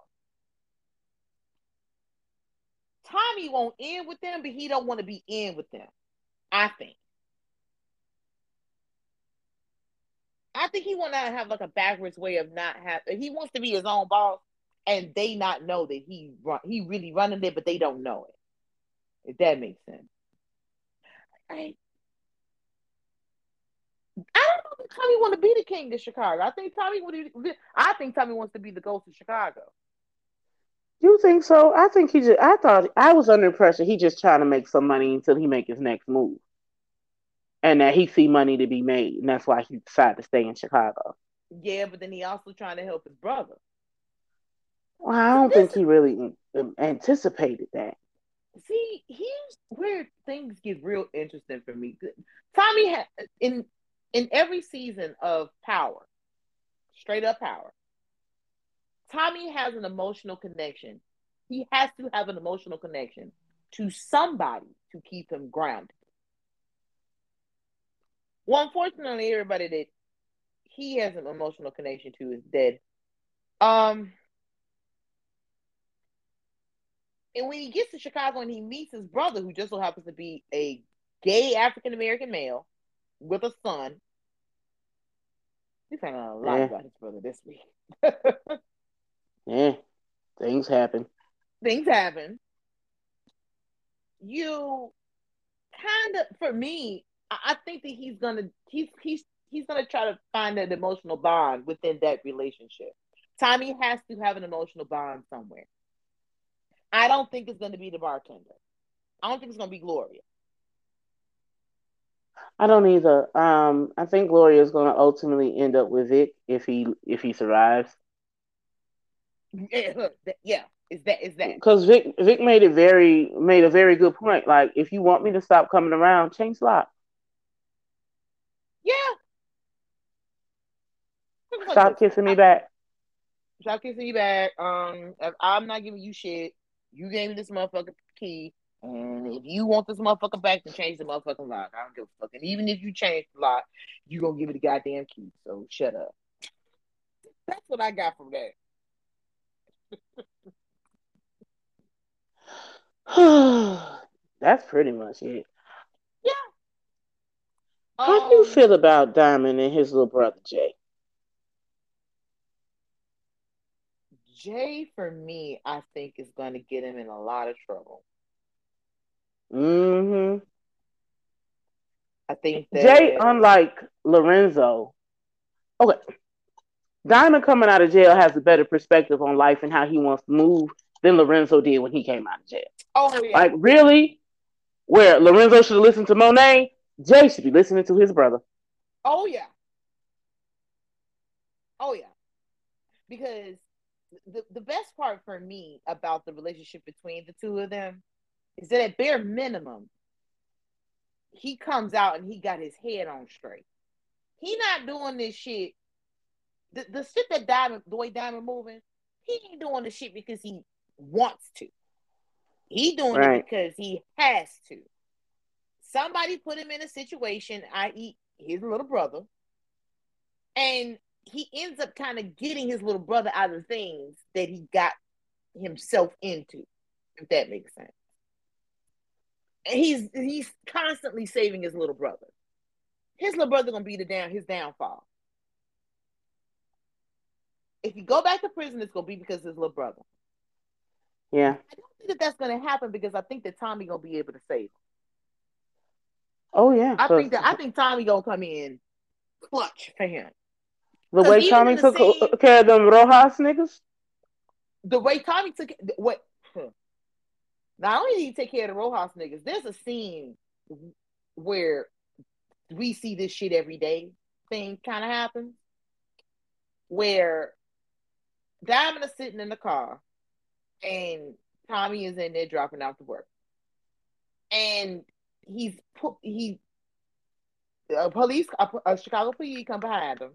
Tommy won't end with them, but he don't want to be in with them. I think. I think he want to have like a backwards way of not having. He wants to be his own boss, and they not know that he run, he really running it, but they don't know it. If that makes sense. I, I don't know if Tommy want to be the king of Chicago. I think Tommy would. I think Tommy wants to be the ghost of Chicago. You think so? I think he just. I thought I was under pressure. He just trying to make some money until he make his next move, and that he see money to be made, and that's why he decided to stay in Chicago. Yeah, but then he also trying to help his brother. Well, I don't think he really anticipated that. See, here's where things get real interesting for me. Tommy had in in every season of Power, straight up Power. Tommy has an emotional connection. He has to have an emotional connection to somebody to keep him grounded. Well, unfortunately, everybody that he has an emotional connection to is dead. Um, and when he gets to Chicago and he meets his brother, who just so happens to be a gay African American male with a son, he's finding a lot yeah. about his brother this week. yeah, things happen. Things happen. You kind of, for me, I think that he's gonna he's he's he's gonna try to find an emotional bond within that relationship. Tommy has to have an emotional bond somewhere. I don't think it's going to be the bartender. I don't think it's going to be Gloria. I don't either. Um, I think Gloria is going to ultimately end up with Vic if he if he survives. Yeah, yeah. Is that is that because Vic Vic made it very made a very good point. Like, if you want me to stop coming around, change slot. Yeah. Stop kissing me back. Stop kissing me back. Um, I'm not giving you shit. You gave me this motherfucker key, and if you want this motherfucker back, then change the motherfucking lock. I don't give a fuck. And even if you change the lock, you gonna give me the goddamn key. So shut up. That's what I got from that. That's pretty much it. Yeah. How um, do you um, feel about Diamond and his little brother Jay? Jay, for me, I think is going to get him in a lot of trouble. Mm hmm. I think that Jay, unlike Lorenzo, okay, Diamond coming out of jail has a better perspective on life and how he wants to move than Lorenzo did when he came out of jail. Oh yeah. Like really, where Lorenzo should have listened to Monet, Jay should be listening to his brother. Oh yeah. Oh yeah. Because the, the best part for me about the relationship between the two of them is that at bare minimum, he comes out and he got his head on straight. He not doing this shit. The, the shit that Diamond, the way Diamond moving, he ain't doing the shit because he wants to. He doing right. it because he has to. Somebody put him in a situation, i.e., his little brother, and he ends up kind of getting his little brother out of things that he got himself into, if that makes sense. And he's he's constantly saving his little brother. His little brother gonna be the down his downfall. If you go back to prison, it's gonna be because his little brother. Yeah. I don't think that that's gonna happen because I think that Tommy gonna be able to save him. Oh yeah. I think that I think Tommy gonna come in clutch for him. The way Tommy the took scene- care of them Rojas niggas. the way Tommy took it, what huh. not only did he take care of the Rojas niggas, there's a scene where we see this shit every day thing kind of happens where Diamond is sitting in the car and Tommy is in there dropping out to work. And he's put he a police a, a Chicago PD come behind him.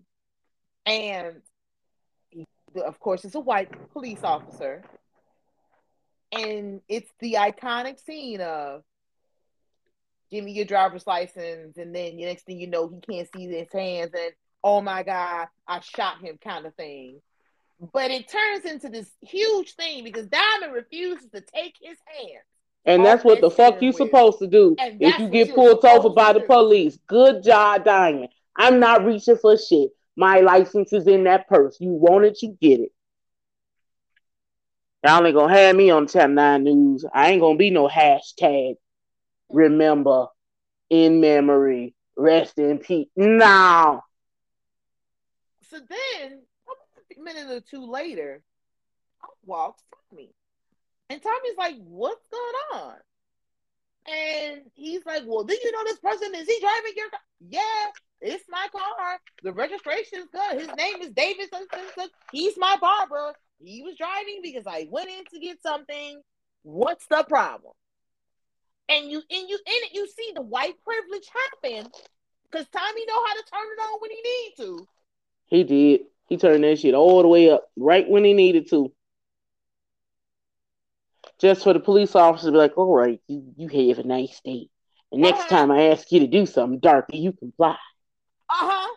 And he, of course it's a white police officer. And it's the iconic scene of give me your driver's license and then the next thing you know he can't see his hands and oh my god i shot him kind of thing but it turns into this huge thing because diamond refuses to take his hands And that's what the fuck you supposed to do And if you get pulled over by the police. Good job, Diamond. I'm not reaching for shit. My license is in that purse. You want it, you get it. Y'all ain't gonna have me on Channel 9 News. I ain't gonna be no hashtag remember in memory, rest in peace. No. so then minute or two later out walks tommy. And tommy's like what's going on? And he's like well do you know this person? Is he driving your car? Yeah it's my car. The registration is good. His name is david he's my barber. He was driving because i went in to get something. What's the problem? And you and you in it you see the white privilege happen because tommy know how to turn it on when he need to. He did. He turned that shit all the way up right when he needed to. Just for the police officer to be like, all right, you, you have a nice day. And next Uh-huh. time I ask you to do something darker, you comply. uh-huh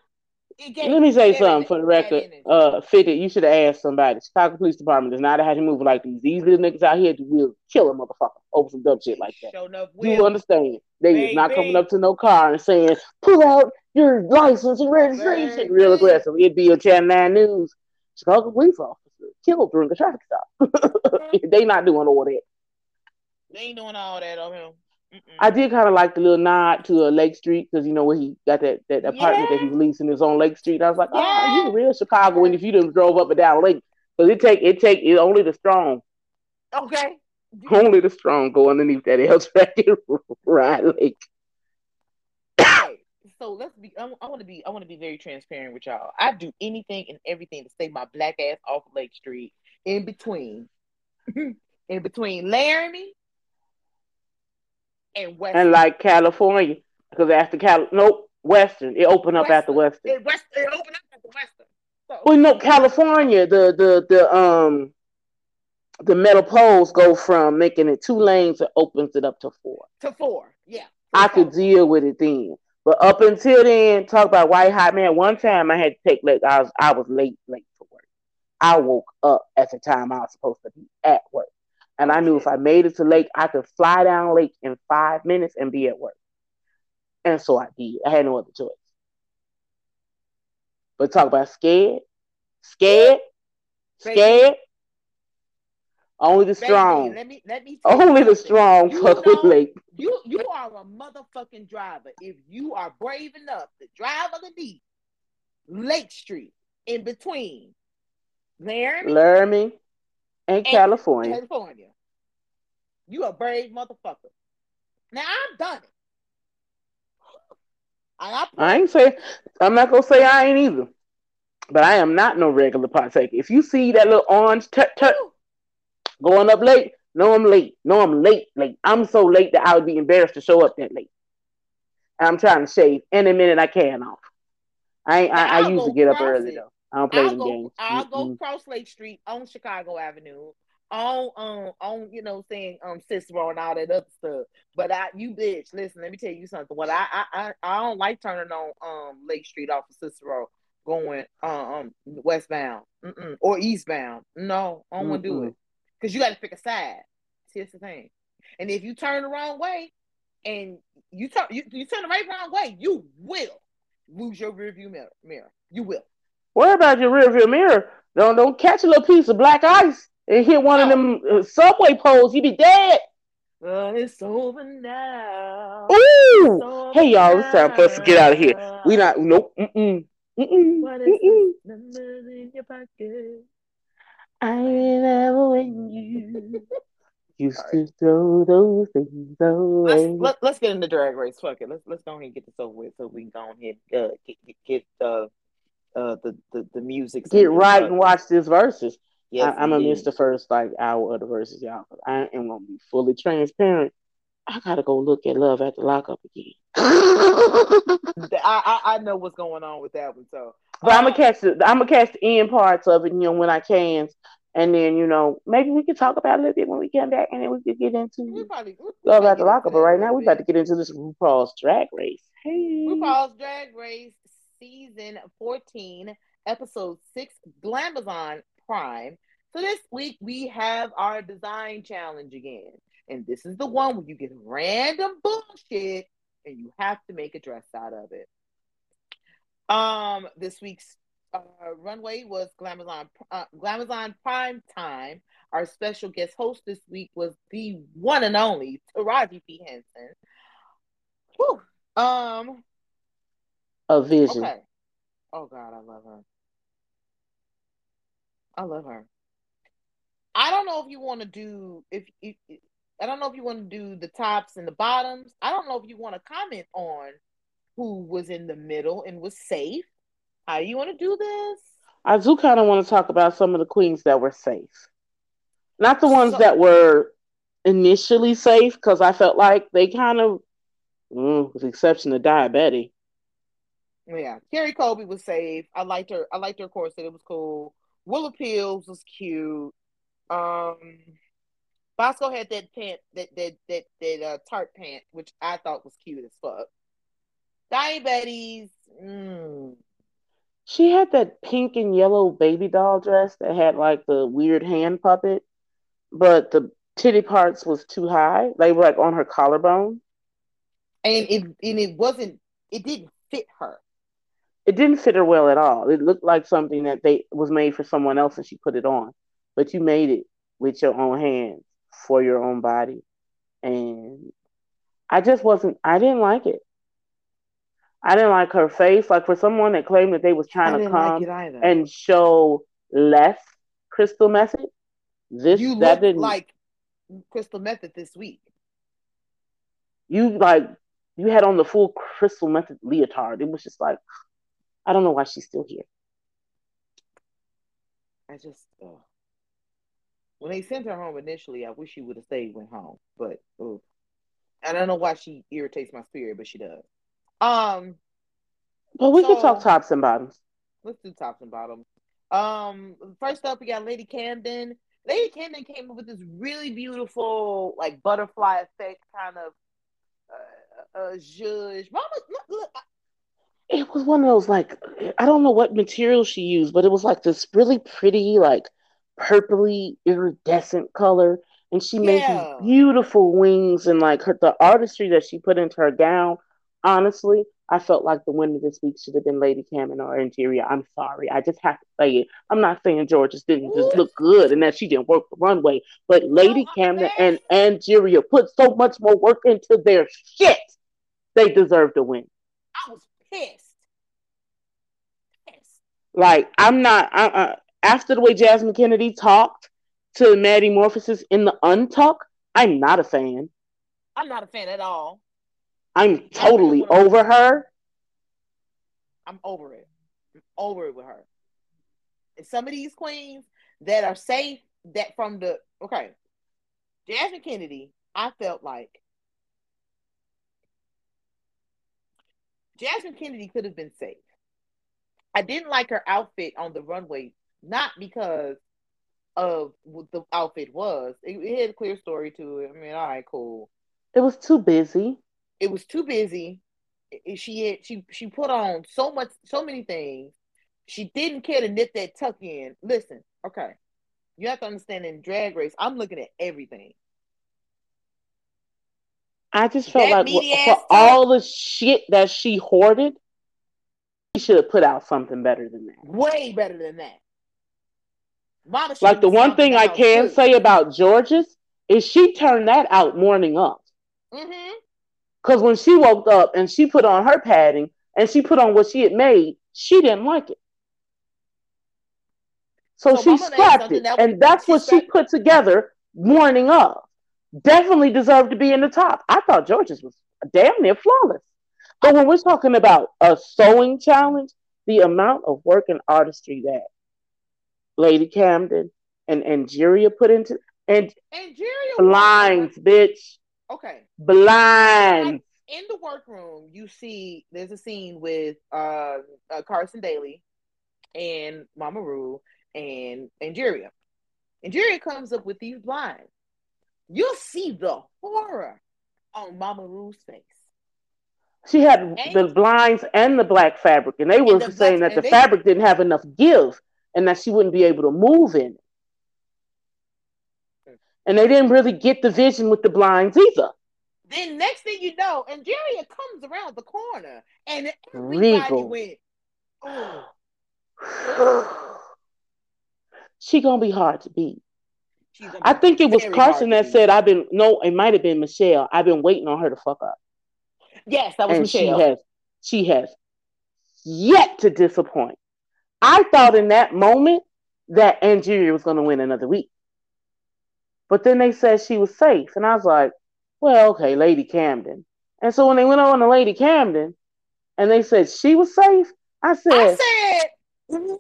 Let me say something for the record. Uh, Fitted, you should have asked somebody. Chicago Police Department does not have to move like these. These little niggas out here will kill a motherfucker over some dumb shit like that. Enough You understand? They is not coming up to no car and saying, pull out your license and registration. Real aggressive. It'd be a Channel 9 News. Chicago police officer killed during a traffic stop. they not doing all that. They ain't doing all that on him. Mm-mm. I did kind of like the little nod to uh, Lake Street because you know where he got that, that apartment that he's leasing is on Lake Street. I was like, oh, you real Chicago, and if you didn't drove up and down Lake. Because it take it take it only the strong, okay. only the strong go underneath that L track and ride Lake. So let's be. I, want to be. I want to be very transparent with y'all. I do anything and everything to stay my black ass off Lake Street. In between, in between Laramie and West. And like California, because after Cal, nope, Western, it opened up after Western. It, West, it opened up at the Western. So, Well, no, California, the the the um the metal poles go from making it two lanes and opens it up to four. to four. Yeah. I could deal with it then. But up until then, talk about white hot man. One time I had to take Lake. I was I was late, late for work. I woke up at the time I was supposed to be at work. And I knew if I made it to Lake, I could fly down Lake in five minutes and be at work. And so I did. I had no other choice. But talk about scared, scared, scared. Only the Baby, strong. let me let me Only the strong You fuck with Lake. You you are a motherfucking driver. If you are brave enough to drive underneath Lake Street in between Laramie Laramie and California. California, you a brave motherfucker. Now I've done it. I, I ain't say I'm not gonna say I ain't either. But I am not no regular partaker. If you see that little orange tut tut going up late, no I'm late. No I'm late, late. I'm so late that I would be embarrassed to show up that late. And I'm trying to shave any minute I can off. I ain't, I, I usually get up early it. though. I don't play I'll them go. games. I'll go Mm-mm. cross Lake Street on Chicago Avenue, on um on you know saying um Cicero and all that other stuff. But I, you bitch, listen. Let me tell you something. What I I I, I don't like turning on um Lake Street off of Cicero going uh, um westbound Mm-mm. or eastbound. No, I don't want to do it because you got to pick a side. See, that's the thing. And if you turn the wrong way, and you turn you, you turn the right wrong way, you will lose your rear view mirror. Mirror, you will. Worry about your rear view mirror. Don't don't catch a little piece of black ice and hit one of them uh, subway poles. You be dead. Well, it's over now. Ooh. Over Hey y'all, it's time for us to get out of here. We not nope. Mm-mm. Mm-mm, What is mm-mm. this number in your pocket? I remember when you used Sorry. to throw those things Let's away. let, let's get into drag race. Fuck it. Let's let's go ahead and get this over with so we can go ahead uh, get get, get uh uh the the, the music. Get right and watch this Verzuz. Yes, I, I'm gonna miss the first like hour of the Verzuz, y'all. I am gonna be fully transparent. I gotta go look at Love at the Lockup again. I, I I know what's going on with that one. So but I'm gonna um, catch the I'm gonna catch the end parts of it, you know, when I can, and then you know maybe we can talk about it a little bit when we come back, and then we could get we into probably we, we Love might the Lockup. But right now we're about to get into this RuPaul's Drag Race. Hey, RuPaul's Drag Race season 14, episode 6, Glamazon Prime. So this week we have our design challenge again. And this is the one where you get random bullshit and you have to make a dress out of it. Um, this week's uh, runway was Glamazon uh, Glamazon Prime Time. Our special guest host this week was the one and only Taraji P Henson. Whew. Um, a vision. Okay. Oh God, I love her. I love her. I don't know if you want to do if, if I don't know if you want to do the tops and the bottoms. I don't know if you want to comment on who was in the middle and was safe. How do you want to do this? I do kind of want to talk about some of the queens that were safe, not the ones So- that were initially safe, because I felt like they kind of, mm, with the exception of Daya Betty. Yeah, Kerri Colby was safe. I liked her. I liked her corset. It was cool. Willow Pills was cute. Um, Bosco had that pant, that that that that uh, tart pant, which I thought was cute as fuck. Daya Betty, mm, She had that pink and yellow baby doll dress that had like the weird hand puppet, but the titty parts was too high. They were like on her collarbone. and it and it wasn't. It didn't fit her. It didn't fit her well at all. It looked like something that they was made for someone else and she put it on. But you made it with your own hands for your own body. And I just wasn't I didn't like it. I didn't like her face. Like for someone that claimed that they was trying to come like and show less crystal method. This you that didn't like Crystal Method this week. you like you had on the full crystal method leotard. It was just like I don't know why she's still here. I just uh, when they sent her home initially, I wish she would have stayed went home. But. I don't know why she irritates my spirit, but she does. Um, But we can talk tops and bottoms. let's do tops and bottoms. Um, first up, we got Lady Camden. Lady Camden came up with this really beautiful, like butterfly effect kind of uh, uh zhuzh. Mama, look, look, I- It was one of those like I don't know what material she used, but it was like this really pretty, like purpley iridescent color. And she made Yeah. these beautiful wings and like her the artistry that she put into her gown. Honestly, I felt like the winner this week should have been Lady Camden or Angeria. I'm sorry. I just have to say it. I'm not saying Jorgeous didn't just look good and that she didn't work the runway, but Lady Camden and Angeria put so much more work into their shit. They deserve to win. I was pissed. Pissed. Like I'm not. I, uh, after the way Jasmine Kenedie talked to Maddy Morphosis in the untuck, I'm not a fan. I'm not a fan at all. I'm totally over her. I'm over it. I'm over it with her. And some of these queens that are safe that from the okay, Jasmine Kenedie, I felt like Jasmine Kenedie could have been safe. I didn't like her outfit on the runway, not because of what the outfit was. It, it had a clear story to it. I mean, all right, cool. It was too busy. It was too busy. She had she she put on so much so many things. She didn't care to knit that tuck in. Listen, okay. You have to understand in drag race, I'm looking at everything. I just felt That like for all the shit that she hoarded, she should have put out something better than that. Way better than that. Mama Like the one thing I can too. say about Jorgeous is she turned that out morning up. Mhm. Because when she woke up and she put on her padding and she put on what she had made, She didn't like it. So, so she scrapped it. That and that's what she put together morning of. Definitely deserved to be in the top. I thought Jorgeous was damn near flawless. But when we're talking about a sewing challenge, the amount of work and artistry that Lady Camden and Angeria put into and Angeria blinds, bitch. Okay. Blinds. In the workroom, you see there's a scene with uh, uh Carson Daly and Mama Ru and Angeria. Angeria comes up with these blinds. You'll see the horror on Mama Ru's face. She had and, the blinds and the black fabric, and they were the saying black, that the fabric didn't have enough give and that she wouldn't be able to move in it. And they didn't really get the vision with the blinds either. Then next thing you know, and Angeria comes around the corner and everybody Regal. went, oh. she gonna be hard to beat. I think it was Carson that said, "I've been no, it might have been Michelle. I've been waiting on her to fuck up." Yes, that was and Michelle. She has, she has yet to disappoint. I thought in that moment that Angeria was going to win another week, but then they said she was safe, and I was like, "Well, okay, Lady Camden." And so when they went on to Lady Camden, and they said she was safe, I said, "I said."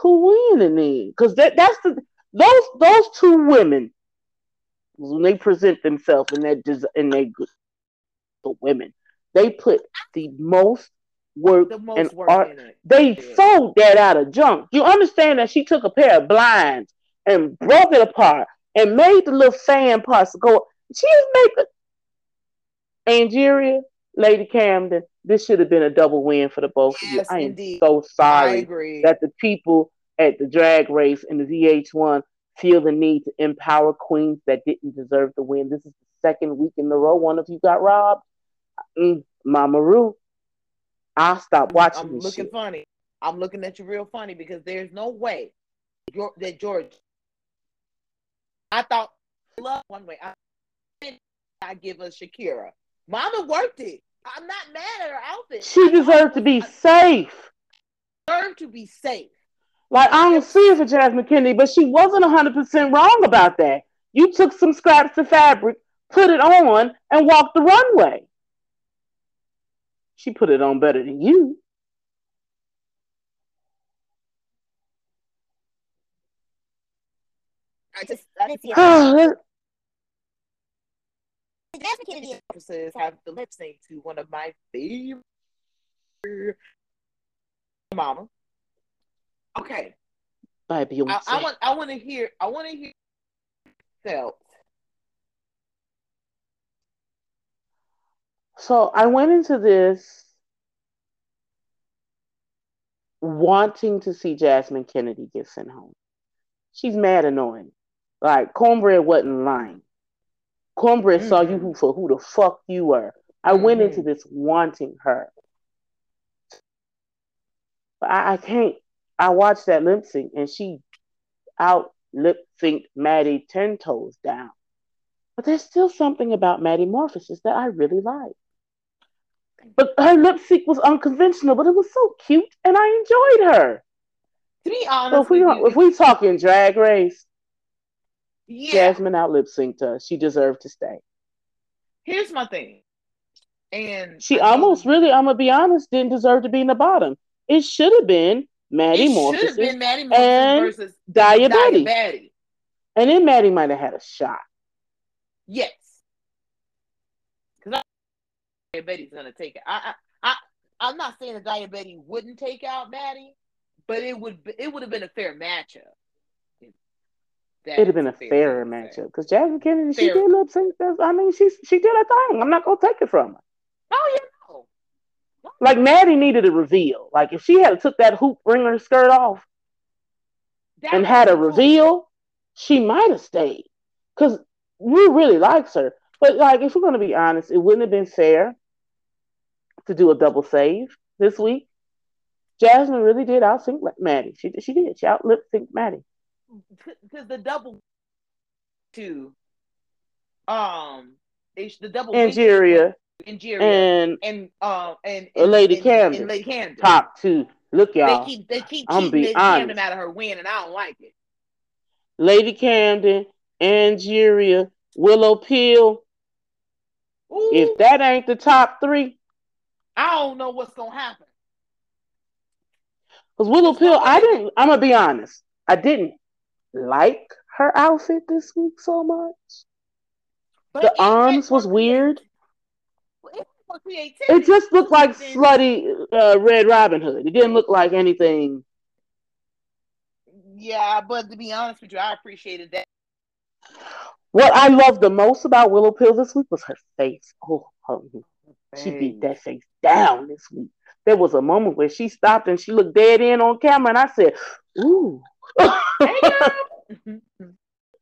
Who winning then? Because that that's the those those two women when they present themselves in that in they the women they put the most work the most and work art. They yeah. sold that out of junk. You understand that she took a pair of blinds and broke it apart and made the little fan parts go. She's making Angeria, Lady Camden, this should have been a double win for the both yes, of you. I am indeed. so sorry that the people at the drag race and the VH1 feel the need to empower queens that didn't deserve the win. This is the second week in a row one of you got robbed. Mm, Mama Ru, I'll stop watching. I'm looking shit. funny. I'm looking at you real funny because there's no way that Jorgeous. I thought love one way. I I give us Shakira. Mama worked it. I'm not mad at her outfit. She deserved to be safe. Deserved to be safe. Like I don't see it for Jasmine Kenedie, but she wasn't hundred percent wrong about that. You took some scraps of fabric, put it on, and walked the runway. She put it on better than you. I just I didn't see it. Jasmine Kenedie officers have the lip sync to one of my favorite mama. Okay. By Beyonce. I, I want I want to hear I want to hear felt. So I went into this wanting to see Jasmine Kenedie get sent home. She's mad annoying. Like cornbread wasn't lying. Cornbread mm-hmm. saw you mm-hmm. for who the fuck you were. I mm-hmm. went into this wanting her. But I, I can't. I watched that lip sync and she out lip synced Maddy ten toes down. But there's still something about Maddy Morphosis that I really like. But her lip sync was unconventional, but it was so cute and I enjoyed her. To be honest, so if we if we talking drag race, yeah. Jasmine out lip synced her. She deserved to stay. Here's my thing. And she I almost mean, really, I'm gonna be honest, didn't deserve to be in the bottom. It should have been Maddy have been Maddy Morphosis versus Daya Betty. Diabetes. And then Maddy might have had a shot. Yes. Because Daya Betty gonna take it. I, I I I'm not saying that Daya Betty wouldn't take out Maddy, but it would it would have been a fair matchup. It'd have been a fairer matchup because Jasmine Kenedie, fair. she did lip sync. I mean, she she did her thing. I'm not gonna take it from her. Oh yeah, no. Like Maddy needed a reveal. Like if she had took that hoop ringer skirt off that and had a cool. reveal, she might have stayed. Cause we really likes her. But like, if we're gonna be honest, it wouldn't have been fair to do a double save this week. Jasmine really did out sync Maddy. She she did. She out lip sync Maddy because the double two, um, it's the double Angeria Ingeria and and uh and, and Lady Camden. and Lady Camden. top two. Look, y'all. they keep they keep I'm cheating Lady Camden honest. out of her win, and I don't like it. Lady Camden, Angeria, Willow Pill. Ooh, If that ain't the top three, I don't know what's gonna happen. because Willow Pill, I didn't. I'm gonna be honest. I didn't like her outfit this week so much. But The arms was weird. It had more creativity. It just looked like slutty uh, Red Robin Hood. It didn't look like anything. Yeah, but to be honest with you, I appreciated that. What I loved the most about Willow Pill this week was her face. Oh, her- she beat that face down this week. There was a moment where she stopped and she looked dead in on camera, and I said, "Ooh." Hey.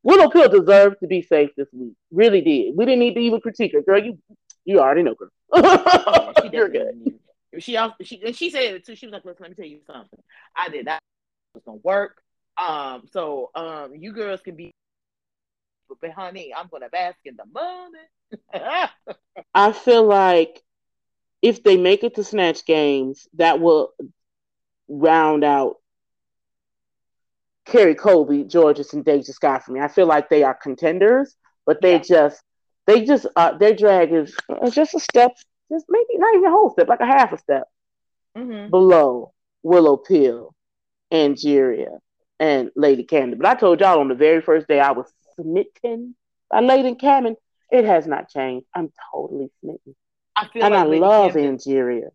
Willow Pill deserved to be safe this week. Really did. We didn't need to even critique her, girl. You you already know, girl. Yeah, she You're good. She also she and she said it too. She was like, "Listen, let me tell you something. I did that. it was gonna work. Um, so um, you girls can be, but honey, I'm gonna bask in the money." I feel like if they make it to Snatch Games, that will round out Kerri Colby, Jorgeous, and Deja Scott for me. I feel like they are contenders, but they Yeah. just they just uh, their drag is uh, just a step, just maybe not even a whole step, like a half a step hmm below Willow Pill, Angeria, and Lady Camden. But I told y'all on the very first day I was smitten by Lady Camden. It has not changed. I'm totally smitten. I feel And like I Lady love Camden- Angeria.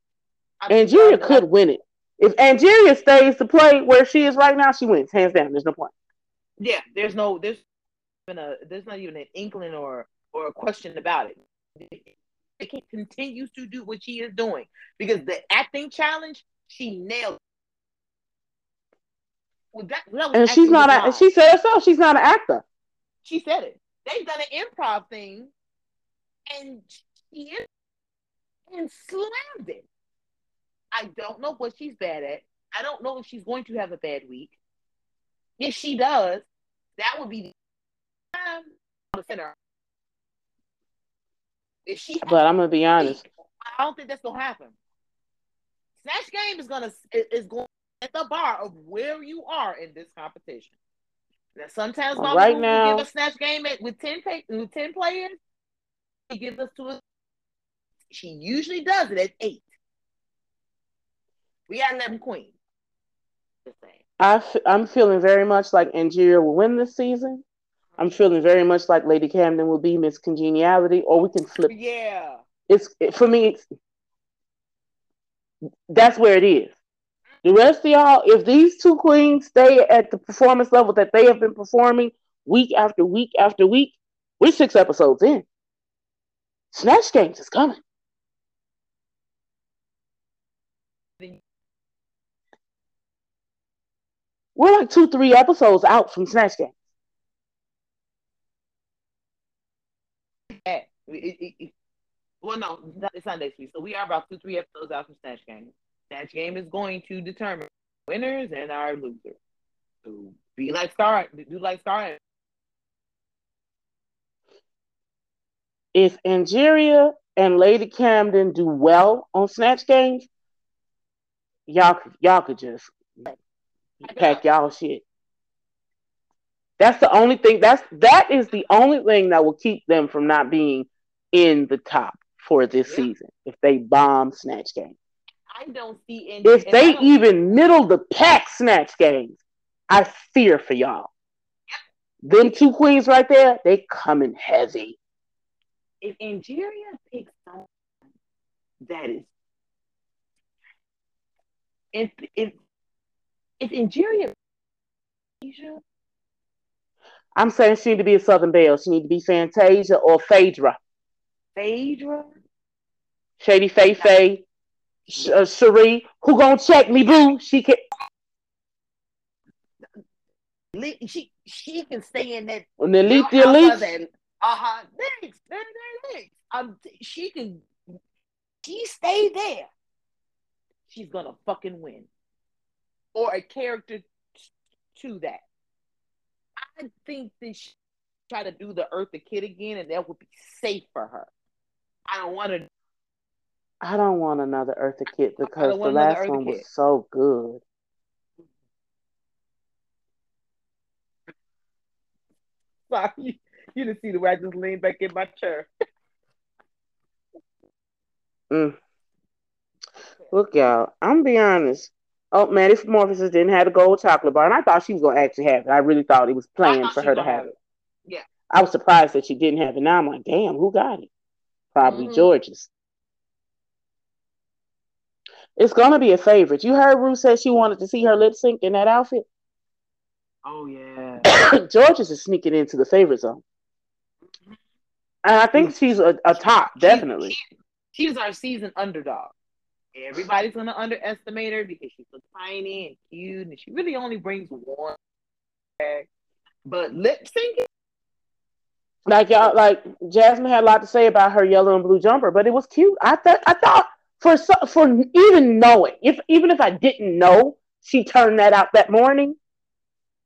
I Angeria could win it. If Angeria stays to play where she is right now, she wins. Hands down. There's no point. Yeah, there's no there's even a there's not even an inkling or or a question about it. It can continues to do what she is doing because the acting challenge she nailed. Well, that, that And she's not a, she said herself, she's not an actor. she said it. They've done an improv thing, and she and slammed it. I don't know what she's bad at. I don't know if she's going to have a bad week. If she does, that would be the time to send her. If she, But I'm gonna be honest. I don't think that's gonna happen. Snatch game is gonna is going at the bar of where you are in this competition. Now, sometimes Mama right now- give a snatch game at, with ten with ten players. She gives us to. She usually does it at eight. We got. Just saying. I f- I'm feeling very much like Angeria will win this season. I'm feeling very much like Lady Camden will be Miss Congeniality, or we can flip. Yeah. It's it, for me. It's that's where it is. The rest of y'all, if these two queens stay at the performance level that they have been performing week after week after week, we're six episodes in. Snatch Games is coming. We're like two, three episodes out from Snatch Game. Eh, it- it- it- well, no, it's not- next week. So we are about two, three episodes out from Snatch Game. Snatch Game is going to determine winners and our losers. So be like Star, do like Star. If Angeria and Lady Camden do well on Snatch Games, y'all could- y'all could just pack y'all shit. That's the only thing. That's that is the only thing that will keep them from not being in the top for this Yeah. season. If they bomb Snatch Games, I don't see any. if they even middle the pack Snatch Games, I fear for y'all. Them two queens right there, they coming heavy. if Angeria picks someone that is, if if if Angeria, Asia, I'm saying she need to be a Southern Belle. She need to be Fantasia or Phaedra. Phaedra, Shady Faye Faye, Sh- uh, Sheree, who gonna check me, boo? She can. She she can stay in that When the elite, the elite. Uh-huh. Thanks. They're, they're thanks. Um, she can. She stay there. She's gonna fucking win, or a character t- to that. I think that she try to do the Eartha Kitt again, and that would be safe for her. I don't want to I don't want another Eartha Kitt because the last one was so good. Sorry, you, you didn't see the way I just leaned back in my chair. mm. Look, y'all, I'm be honest. Oh, man, if Maddy Morphosis didn't have the gold chocolate bar, and I thought she was gonna actually have it. I really thought it was planned for her to have it. it. Yeah. I was surprised that she didn't have it. Now I'm like, damn, who got it? Probably mm-hmm. Jorgeous. It's gonna be a favorite. You heard Ruth said she wanted to see her lip sync in that outfit. Oh yeah. Jorgeous is sneaking into the favorite zone. And I think she's a, a top, definitely. She, she, she's our season underdog. Everybody's gonna underestimate her because she's so tiny and cute, and she really only brings one. Bag. But lip syncing, like y'all, like Jasmine had a lot to say about her yellow and blue jumper, but it was cute. I thought, I thought for for even knowing, if even if I didn't know she turned that out that morning,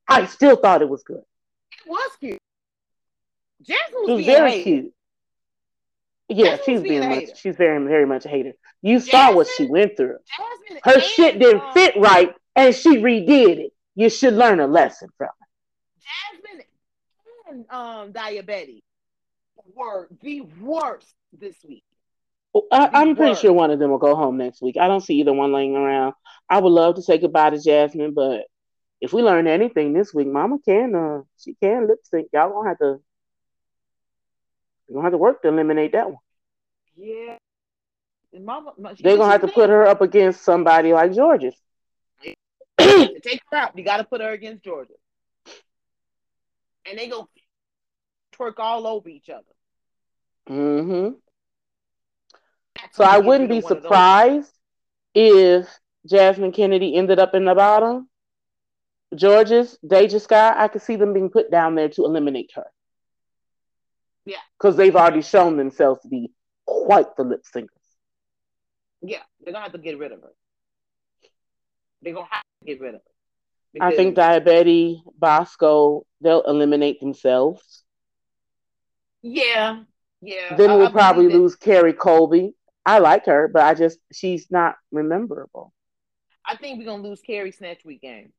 I still thought it was good. It was cute. Jasmine was, was very hated. cute. Yeah, Jasmine she's being, much. She's very, very much a hater. You Jasmine, saw what she went through. Jasmine Her shit didn't um, fit right, and she redid it. You should learn a lesson from it. Jasmine and um, Daya Betty were the worst this week. I, am pretty sure one of them will go home next week. I don't see either one laying around. I would love to say goodbye to Jasmine, but if we learn anything this week, Mama can uh she can lip sync. Y'all gonna have to you gonna have to work to eliminate that one. Yeah. Mama, They're gonna have to put her up against somebody like Jorgeous. take her out. You gotta put her against Jorgeous. And they go twerk all over each other. Mm-hmm. So I wouldn't be surprised if Jasmine Kenedie ended up in the bottom. Jorgeous Deja Skye, I could see them being put down there to eliminate her. Yeah. Because they've already shown themselves to be quite the lip syncers. Yeah, they're gonna have to get rid of her. They're gonna have to get rid of her. Because... I think Daya Betty, Bosco, they'll eliminate themselves. Yeah, yeah. Then we'll I probably lose Kerri Colby. I like her, but I just she's not rememberable. I think we're gonna lose Kerri Snatch Week game.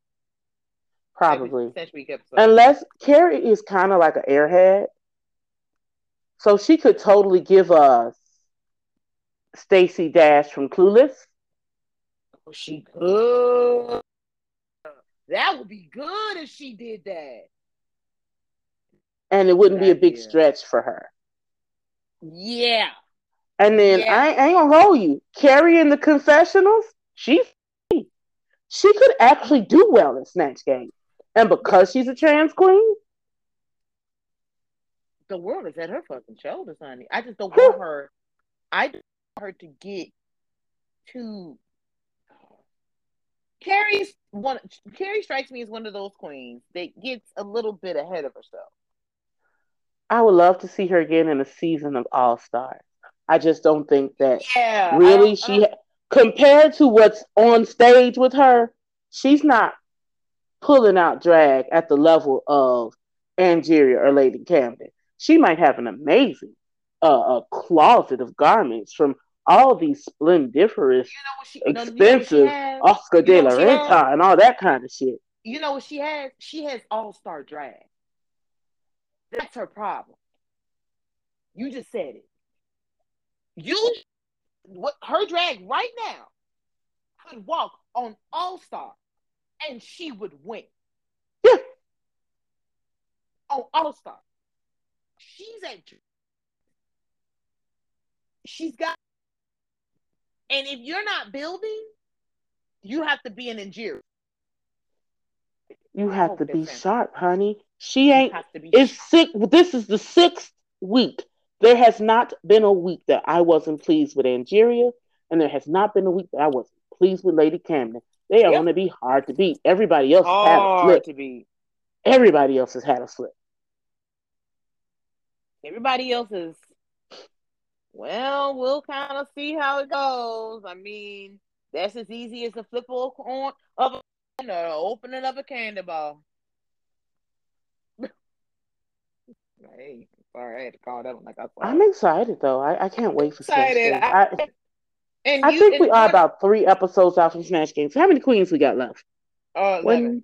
Probably Snatch Week episode. Unless Kerri is kind of like an airhead, so she could totally give us Stacey Dash from Clueless. Oh, she could. That would be good if she did that. And it wouldn't be a big stretch for her. Yeah. And then yeah. I, I, ain't gonna hold you. Kerri in the confessionals, she's she could actually do well in Snatch Game. And because she's a trans queen, the world is at her fucking shoulders, honey. I just don't want her. I don't want her to get too. Kerri's one. Kerri strikes me as one of those queens that gets a little bit ahead of herself. I would love to see her again in a season of All Stars. I just don't think that yeah, really she uh, compared to what's on stage with her, she's not pulling out drag at the level of Angeria or Lady Camden. She might have an amazing uh, a closet of garments from all these splendiferous, you know she, expensive Oscar de la Renta and all that kind of shit. You know what she has? She has all star drag. That's her problem. You just said it. You what her drag right now could walk on All Star and she would win. Yeah. On All Star. She's at she's got and if you're not building, you have to be an injury. You have to be sharp, honey. She ain't. It's six. This is the sixth week. There has not been a week that I wasn't pleased with Angeria, and there has not been a week that I wasn't pleased with Lady Camden. They are yep. going to be hard to beat. Everybody else hard has had a slip. To beat. Everybody else has had a slip. Everybody else is. Well, we'll kind of see how it goes. I mean, that's as easy as a flip on of a or opening of a candy bar. hey, sorry, I had to call that one like I. I'm excited though. I, I can't wait for excited. I, And I you- think and we are about three episodes out from Snatch Games. How many queens we got left? uh, 11. One,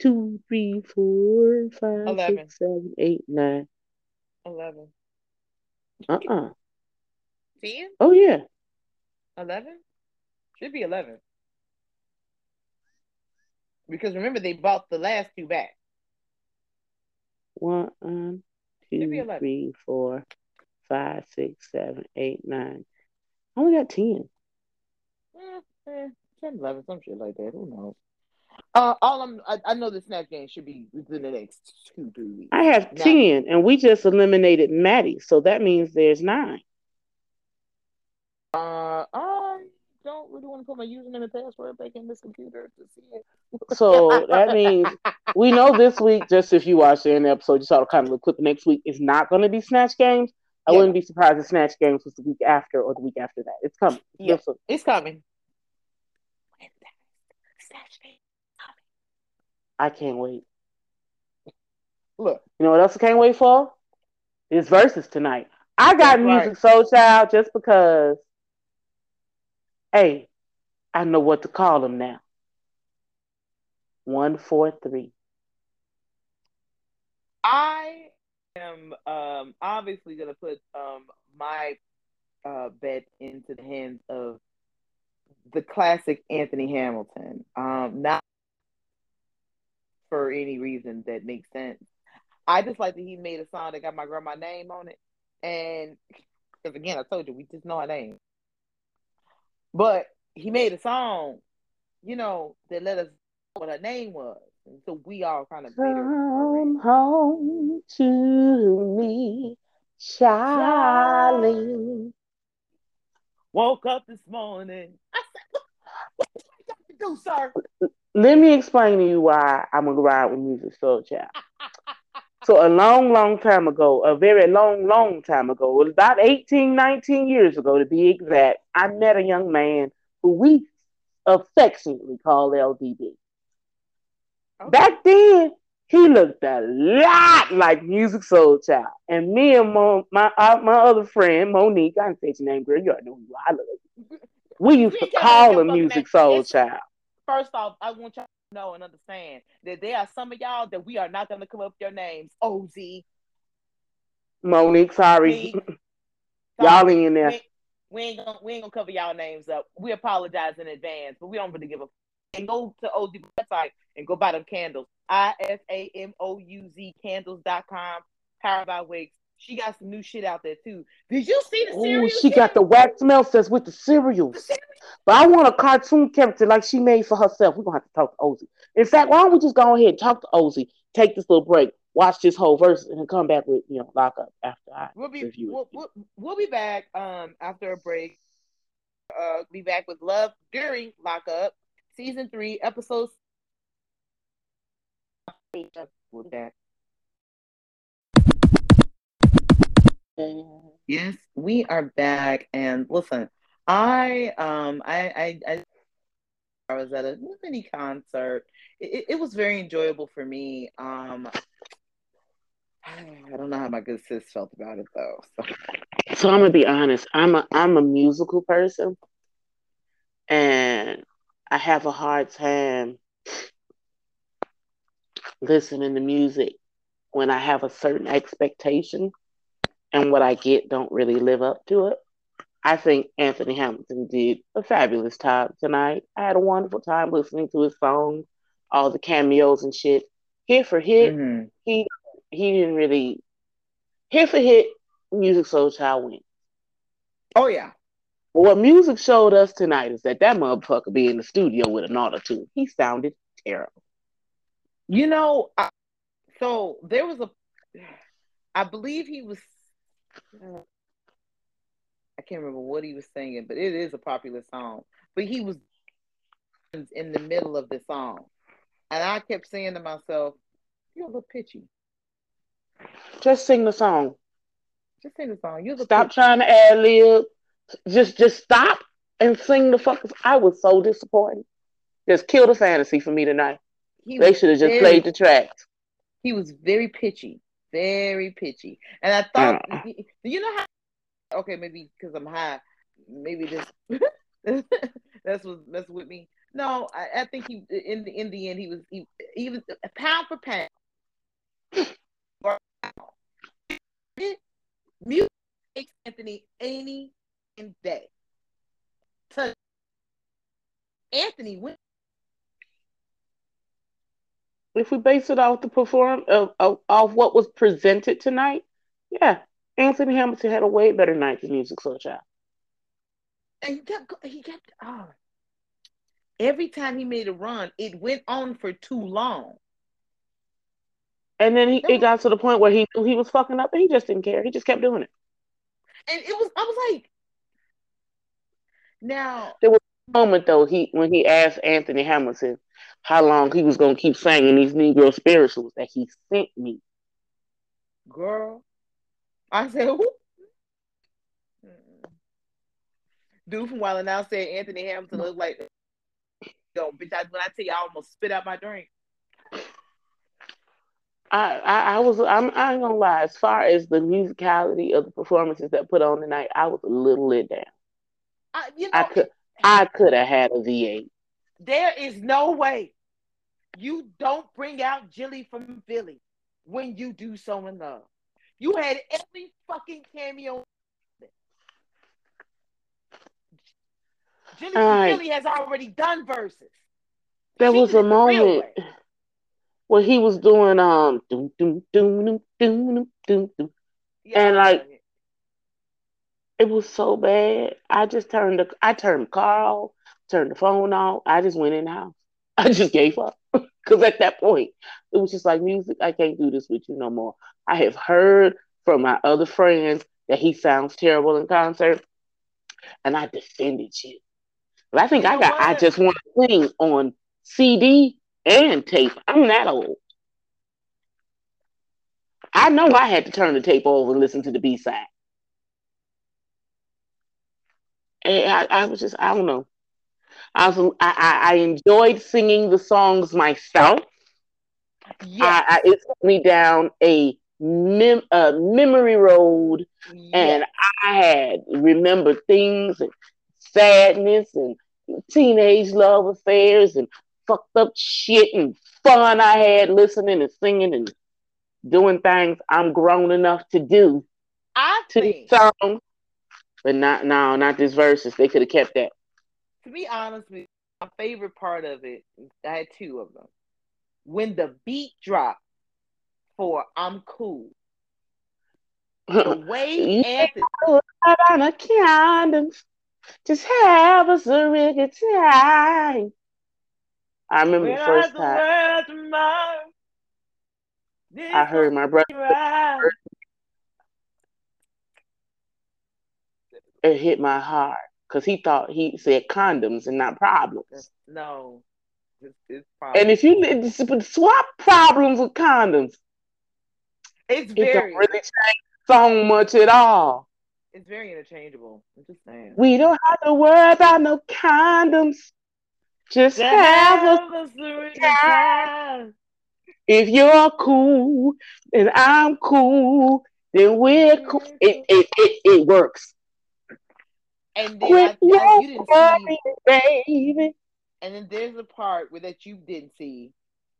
two, three, four, five, Eleven. six, seven, eight, nine. 11. Uh-uh. 10? Oh yeah. 11? Should be 11. Because remember, they bought the last two back. One, be two, 11. three, four, five, six, seven, eight, nine. I only got ten. Eh, eh, 10, 11, some shit like that. Who knows? Uh, all I'm, I, I know the snap game should be within the next two, three weeks. I have Now- ten, and we just eliminated Maddy, so that means there's nine. Uh, I don't really want to put my username and password back in this computer to see it. So that means we know this week, just if you watched the end episode, you saw the kind of clip next week is not going to be Snatch Games. I Yeah. wouldn't be surprised if Snatch Games was the week after or the week after that. It's coming. Yeah. It's coming. Snatch game. I can't wait. Look, You know what else I can't wait for? Is Verzuz tonight. I got That's right. Musiq Soulchild just because, hey, I know what to call them now. One, four, three. I am um obviously gonna put um my uh bet into the hands of the classic Anthony Hamilton. Um not for any reason that makes sense. I just like that he made a song that got my grandma name on it. And because again, I told you we just know her name. But he made a song, you know, that let us know what her name was. And so we all kind of Come home to me, Charlie. Woke up this morning. I said, what, what you got to do, sir? Let me explain to you why I'm gonna ride with Musiq Soulchild. So a long, long time ago, a very long, long time ago, about 18, 19 years ago to be exact, I met a young man who we affectionately call LDB. Okay. Back then, he looked a lot like Musiq Soulchild. And me and Mo, my uh, my other friend, Monique, I didn't say your name, girl, you already know who. I look We used to We can't call him Music. Soul Child. First off, I want y'all to know and understand that there are some of y'all that we are not going to come up with your names. OZ. Monique, sorry. Y'all in there. We, we ain't gonna we ain't gonna cover y'all names up. We apologize in advance, but we don't really give a and go to OZ website and go buy them candles. I S A M O U Z candles.com, powered by Wigs. She got some new shit out there too. Did you see the cereal? she shit? got the wax melts that's with the The cereals. cereal? But I want a cartoon character like she made for herself. We're gonna have to talk to Ozzy. In fact, why don't we just go ahead and talk to Ozzy, take this little break, watch this whole verse, and then come back with you know lock up after I We'll be review we'll, we'll, we'll be back um after a break. Uh, be back with love during lock up season three episodes. With that. Yes, we are back, and listen, I um I I, I, I was at a mini concert. It, it, was very enjoyable for me. Um, I don't know how my good sis felt about it though. So. So I'm gonna be honest. I'm a I'm a musical person, and I have a hard time listening to music when I have a certain expectation, and what I get don't really live up to it. I think Anthony Hamilton did a fabulous job tonight. I had a wonderful time listening to his songs, all the cameos and shit. Hit for hit, Mhm. he he didn't really hit for hit. Musiq Soulchild win. Oh yeah. What music showed us tonight is that that motherfucker be in the studio with an auto tune. He sounded terrible. You know, I, so there was a, I believe he was, I can't remember what he was singing, but it is a popular song. But he was in the middle of the song, and I kept saying to myself, "You're a little pitchy. Just sing the song. Just sing the song. Little Stop pitchy." trying to ad lib. Just just stop and sing the fuck. I was so disappointed. Just kill the fantasy for me tonight. He They should have just played the tracks. He was very pitchy, very pitchy, and I thought, uh-uh. you know how? Okay, maybe because I'm high, maybe this. that's what that's with me. No, I, I, think he in the in the end he was he, he was pound for pound. Music Anthony any day. To Anthony went. If we base it off the perform of, of, of what was presented tonight, yeah, Anthony Hamilton had a way better night than Musiq Soulchild. And he kept he kept oh. Ah. Every time he made a run, it went on for too long. And then he it got to the point where he knew he was fucking up and he just didn't care. He just kept doing it. And it was I was like, now there was moment though he when he asked Anthony Hamilton how long he was gonna keep singing these Negro spirituals that he sent me. Girl, I said who? Mm-hmm. Dude from Wild 'N Out said Anthony Hamilton looked like yo, bitch. I, when I tell you, I almost spit out my drink. I, I, I was I'm I ain't gonna lie. As far as the musicality of the performances that put on tonight, I was a little lit down. I, you know, I could I could have had a V8. There is no way you don't bring out Jilly from Philly when you do so in love. You had every fucking cameo. Jilly from Philly has already done Verzuz. There she was a moment where he was doing um doom doom doom doom doom doom doom, yeah, and like it was so bad. I just turned the I turned the car off, turned the phone off. I just went in the house. I just gave up because at that point it was just like music. I can't do this with you no more. I have heard from my other friends that he sounds terrible in concert, and I defended you. But I think you I got. What? I just want to sing on CD and tape. I'm that old. I know I had to turn the tape over and listen to the B side. And I, I was just, I don't know. I was, I, I enjoyed singing the songs myself. Yes. I, I, it took me down a mem, uh, memory road, yes. and I had remembered things and sadness and teenage love affairs and fucked up shit and fun I had listening and singing and doing things I'm grown enough to do. I to think, song, but not no, not this Verzuz. They could have kept that. To be honest with you, my favorite part of it, I had two of them. When the beat dropped for "I'm Cool," the way Anthony on a condoms, just have us a surrogate time. I remember when the first time. I heard my brother. It hit my heart because he thought he said condoms and not problems. No, it's, it's And if you swap problems with condoms, it's very it don't really change so much at all. It's very interchangeable. I'm just saying. We don't have to worry about no condoms. Just have, have a time. If you're cool and I'm cool, then we're cool. It, it, it, it works. And then I, I, you didn't see, baby. And then there's a part where that you didn't see,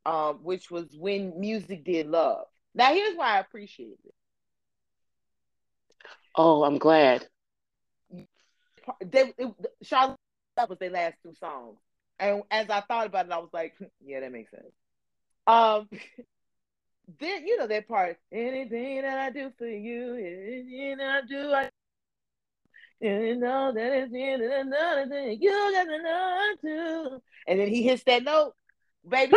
um, which was when music did love. Now here's why I appreciate it. Oh, I'm glad. They, it, Charlotte, that was their last two songs. And as I thought about it, I was like, yeah, that makes sense. Um, then you know that part. Anything that I do for you, anything I do, I you know that it's another thing you got to know too. And then he hits that note, baby.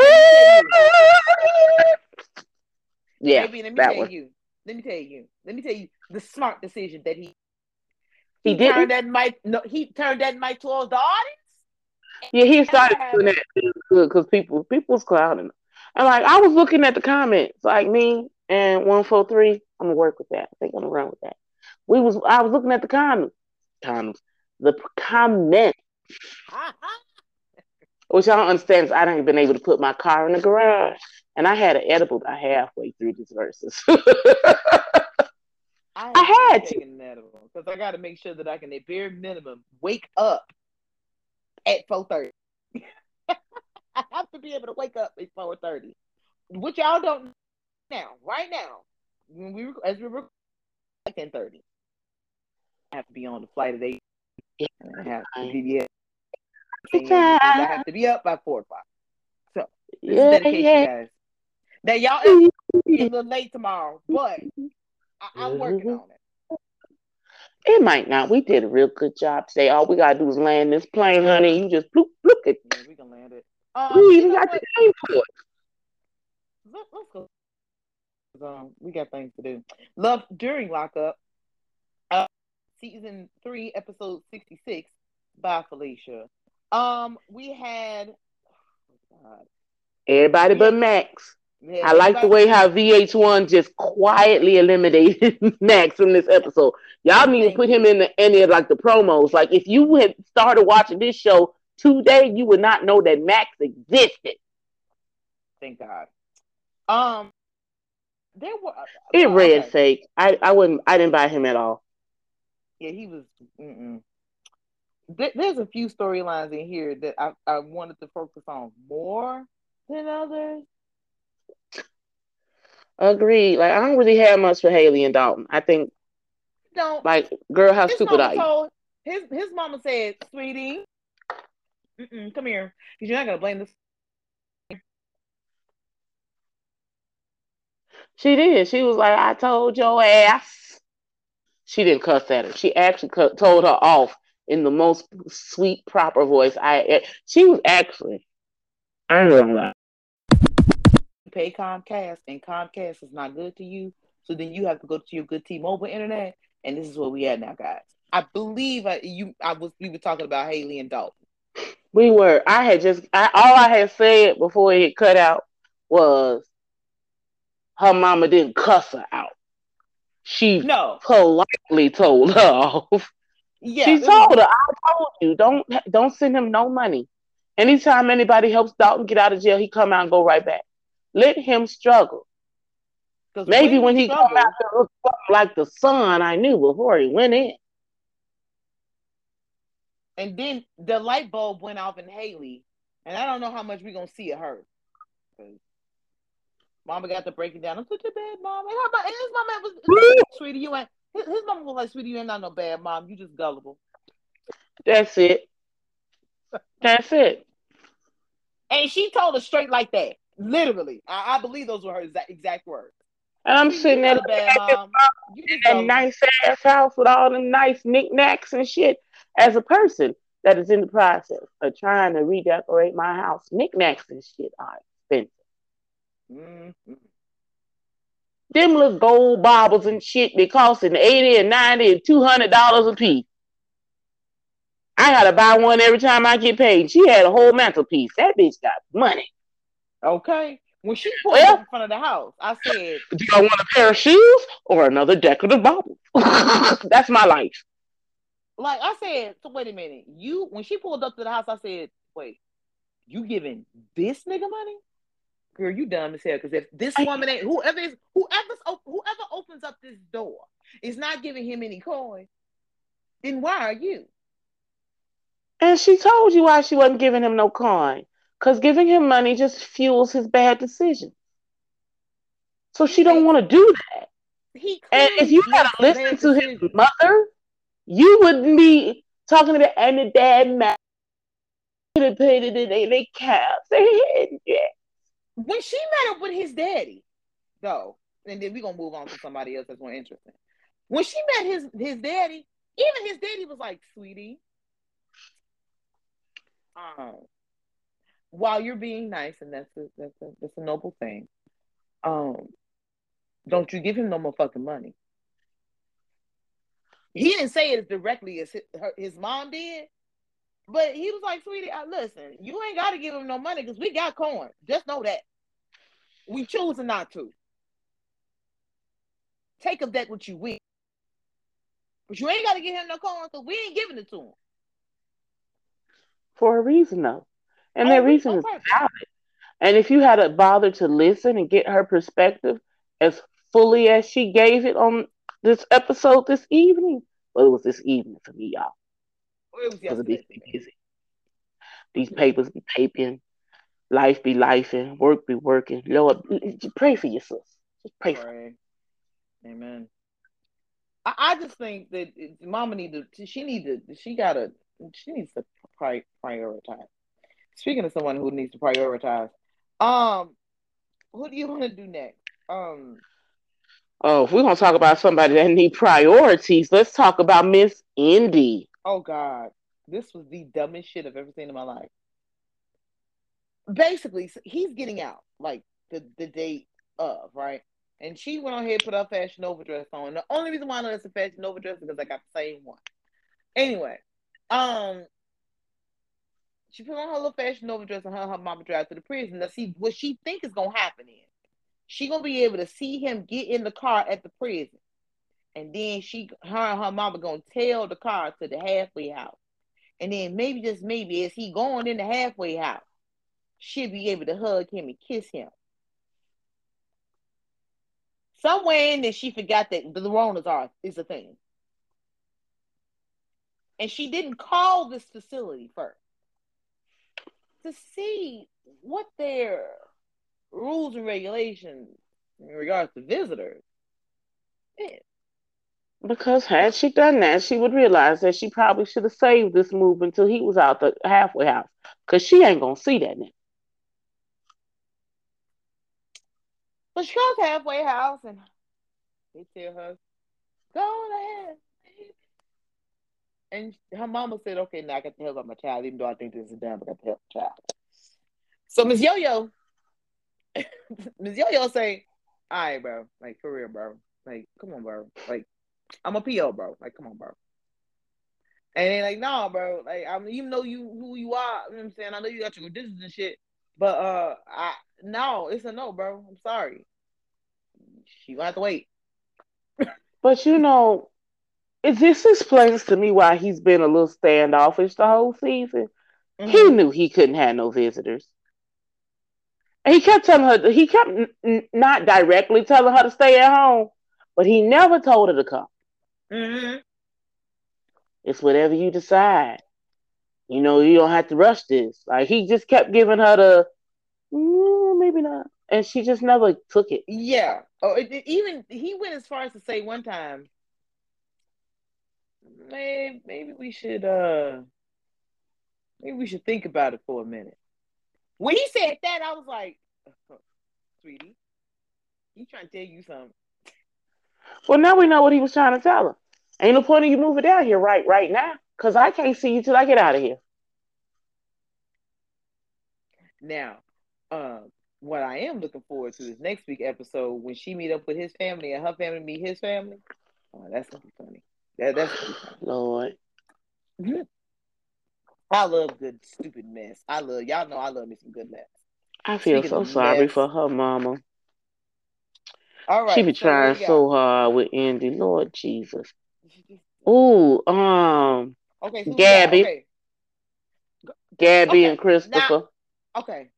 yeah, baby. Let me tell one. you. Let me tell you. Let me tell you the smart decision that he he, he did turned that mic. No, he turned that mic towards the audience. Yeah, he started doing that good because people people was clouding. And like I was looking at the comments, like me and one four three. I'm gonna work with that. I think I'm gonna run with that. We was I was looking at the comments, comments, the comments, which I don't understand. Is I haven't been able to put my car in the garage, and I had an edible about halfway through these Verzuz. I, I had to because I got to make sure that I can, at bare minimum, wake up at four thirty. I have to be able to wake up at four thirty, which y'all don't now. Right now, when we as we record at ten thirty, have to be on the flight at eight. And I have to be yeah. I have to be up by four o'clock. So this yeah, is dedication, yeah. guys. Now y'all is a little late tomorrow, but I, am working on it. It might not. We did a real good job today. All we gotta do is land this plane, honey. You just bloop bloop it. Yeah, we can land it. Um, we even got what? the name for it. Let, us go. Um, we got things to do. Love during lockup. Season three, episode sixty-six by Felicia. Um, we had oh everybody but Max. Yeah, I like the way how VH1 just quietly eliminated Max from this episode. Y'all need to put him in the, any of like the promos. Like if you had started watching this show today, you would not know that Max existed. Thank God. Um, there were. Uh, it oh, read okay. fake. I I wouldn't. I didn't buy him at all. Yeah, he was. Mm-mm. There's a few storylines in here that I, I wanted to focus on more than others. Agreed. Like I don't really have much for Haley and Dalton. I think don't like girl, how stupid are you? His his mama said, "Sweetie, come here, because you're not gonna blame this." She did. She was like, "I told your ass." She didn't cuss at her. She actually told her off in the most sweet, proper voice. I. She was actually. I don't know. Lie pay Comcast and Comcast is not good to you, so then you have to go to your good T-Mobile internet, and this is what we had now, guys. I believe I, you. I was. We were talking about Haley and Dalton. We were. I had just. I, all I had said before it cut out was her mama didn't cuss her out. She no politely told her off. Yeah, she told her, "I told you, don't don't send him no money. Anytime anybody helps Dalton get out of jail, he come out and go right back. Let him struggle. Maybe when, he struggled, come out to look like the son I knew before he went in. And then the light bulb went off in Haley, and I don't know how much we're gonna see of her. Mama got to break it down. I'm such a bad mom. And, her, and his mama was, sweetie, you ain't. His, his mama was like, sweetie, you ain't not no bad mom. You just gullible. That's it. That's it. And she told her straight like that. Literally, I, I believe those were her exact, exact words. And I'm sitting at a nice ass house with all the nice knickknacks and shit. As a person that is in the process of trying to redecorate my house, knickknacks and shit are expensive. Mm-hmm. Them little gold baubles and shit be costing eighty and ninety and two hundred dollars a piece. I gotta buy one every time I get paid. She had a whole mantelpiece. That bitch got money. Okay. When she pulled well, up in front of the house, I said, Do I want a pair of shoes or another decorative bauble? That's my life. Like I said, so wait a minute. You when she pulled up to the house, I said, Wait, you giving this nigga money? Girl, you dumb as hell. Because if this woman ain't whoever is whoever's whoever opens up this door is not giving him any coin, then why are you? And she told you why she wasn't giving him no coin. Because giving him money just fuels his bad decisions. So she don't want to do that. He and if you had to listen to his mother, you wouldn't be talking about and the dad man could have paid it in they caps. yeah. When she met up with his daddy, though, and then we're gonna move on to somebody else that's more interesting. When she met his his daddy, even his daddy was like, sweetie, um, while you're being nice, and that's a, that's a, that's a noble thing, um, don't you give him no more fucking money. He didn't say it as directly as his, her, his mom did, but he was like, "Sweetie, I, listen, you ain't got to give him no money because we got corn. Just know that we choosing not to. Take of that what you will, but you ain't got to give him no corn because we ain't giving it to him for a reason, though and oh, that reason oh, is valid. And if you had to bother to listen and get her perspective as fully as she gave it on this episode this evening, well, it was this evening for me, y'all. It was yesterday. busy. These papers be paping, life be lifing, work be working. Lord, pray for your sis. Just pray, pray. for. Amen. I, I just think that Mama need to. She need to. She gotta. She needs to pri- prioritize. Speaking of someone who needs to prioritize, um, who do you want to do next? Um. Oh, if we're gonna talk about somebody that need priorities, let's talk about Miss Indy. Oh God, this was the dumbest shit I've ever seen in my life. Basically, he's getting out like the the date of right, and she went on and put her fashion Nova dress on. The only reason why I know it's a fashion Nova dress is because I got the same one. Anyway, um, she put on her little fashion Nova dress and her her mama drive to the prison to see what she think is gonna happen. In she gonna be able to see him get in the car at the prison, and then she her and her mama gonna tail the car to the halfway house, and then maybe just maybe as he going in the halfway house, she'll be able to hug him and kiss him somewhere in there she forgot that the Ronas are is a thing. And she didn't call this facility first to see what their rules and regulations in regards to visitors is. Because had she done that, she would realize that she probably should have saved this move until he was out the halfway house. Because she ain't gonna see that now. But she goes halfway house and they tell her, go ahead. And her mama said, okay, now I got to help out my child, even though I think this is a dumb, but I got to help child. So Miss Yo-Yo, Miss Yo-Yo say, all right, bro, like for real, bro. Like, come on, bro. Like, I'm a PO, bro. Like, come on, bro. And they like, nah, bro. Like, I mean, even though you who you are, you know what I'm saying? I know you got your conditions and shit, but uh, I no, it's a no, bro. I'm sorry. She gonna have to wait. but you know, it this explains to me why he's been a little standoffish the whole season. Mm-hmm. He knew he couldn't have no visitors. And he kept telling her, he kept n- not directly telling her to stay at home, but he never told her to come. Mm-hmm. It's whatever you decide. You know, you don't have to rush this. Like he just kept giving her the mm, maybe not, and she just never took it. Yeah. Oh, it, it, even he went as far as to say one time, maybe maybe we should uh maybe we should think about it for a minute. When he said that, I was like, sweetie, he trying to tell you something. Well, now we know what he was trying to tell her. Ain't no point in you moving down here right right now, cause I can't see you till I get out of here. Now, um, what I am looking forward to is next week episode when she meet up with his family and her family meet his family. Oh, that's gonna be funny. That, that's gonna be funny. Lord. I love good stupid mess. I love y'all know I love me some good mess. I feel Speaking so sorry mess, for her mama. All right. She be so trying so hard with Andy. Lord Jesus. Ooh, um okay, Gabby. Okay. Gabby okay. and Christopher. Now, okay.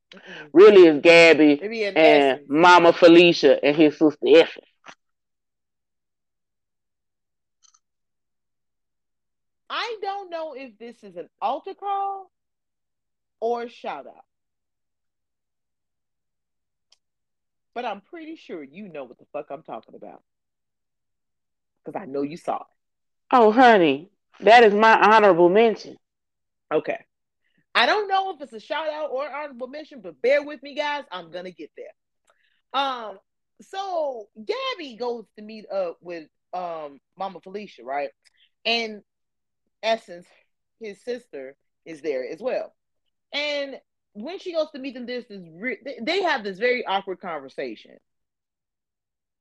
Really is Gabby and. Mama Felicia and his sister Effie. I don't know if this is an altar call or a shout out. But I'm pretty sure you know what the fuck I'm talking about. Because I know you saw it. Oh, honey, that is my honorable mention. Okay. I don't know if it's a shout out or honorable mention, but bear with me, guys. I'm gonna get there. Um, so Gabby goes to meet up with um Mama Felicia, right? And Essence, his sister, is there as well. And when she goes to meet them, this is re- they have this very awkward conversation.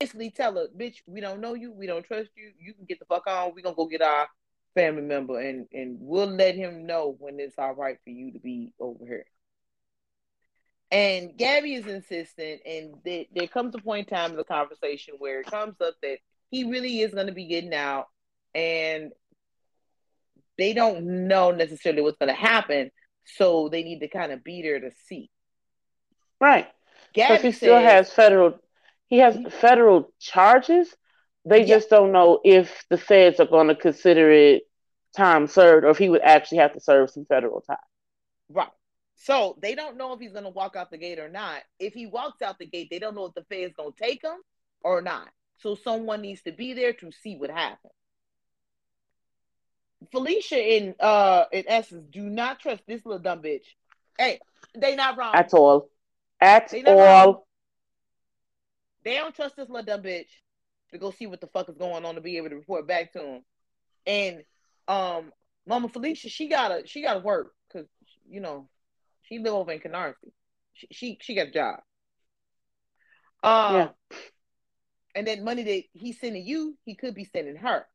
Basically, tell her, "Bitch, we don't know you, we don't trust you. You can get the fuck on. We gonna go get our family member, and and we'll let him know when it's all right for you to be over here. And Gabby is insistent, and they, there comes a point in time in the conversation where it comes up that he really is going to be getting out, and they don't know necessarily what's going to happen, so they need to kind of beat her to see. Right. Gabby he says, still has federal. He has federal charges they yeah. just don't know if the feds are going to consider it time served or if he would actually have to serve some federal time. Right. So they don't know if he's gonna walk out the gate or not. If he walks out the gate, they don't know if the Fed's gonna take him or not. So someone needs to be there to see what happens. Felicia in uh in essence do not trust this little dumb bitch. Hey, they not wrong. At all. At all. wrong. They don't trust this little dumb bitch to go see what the fuck is going on to be able to report back to him. And um Mama Felicia, she gotta she gotta work because you know she live over in Canarsie. She she, she got a job. Um, Yeah. and that money that he's sending you, he could be sending her.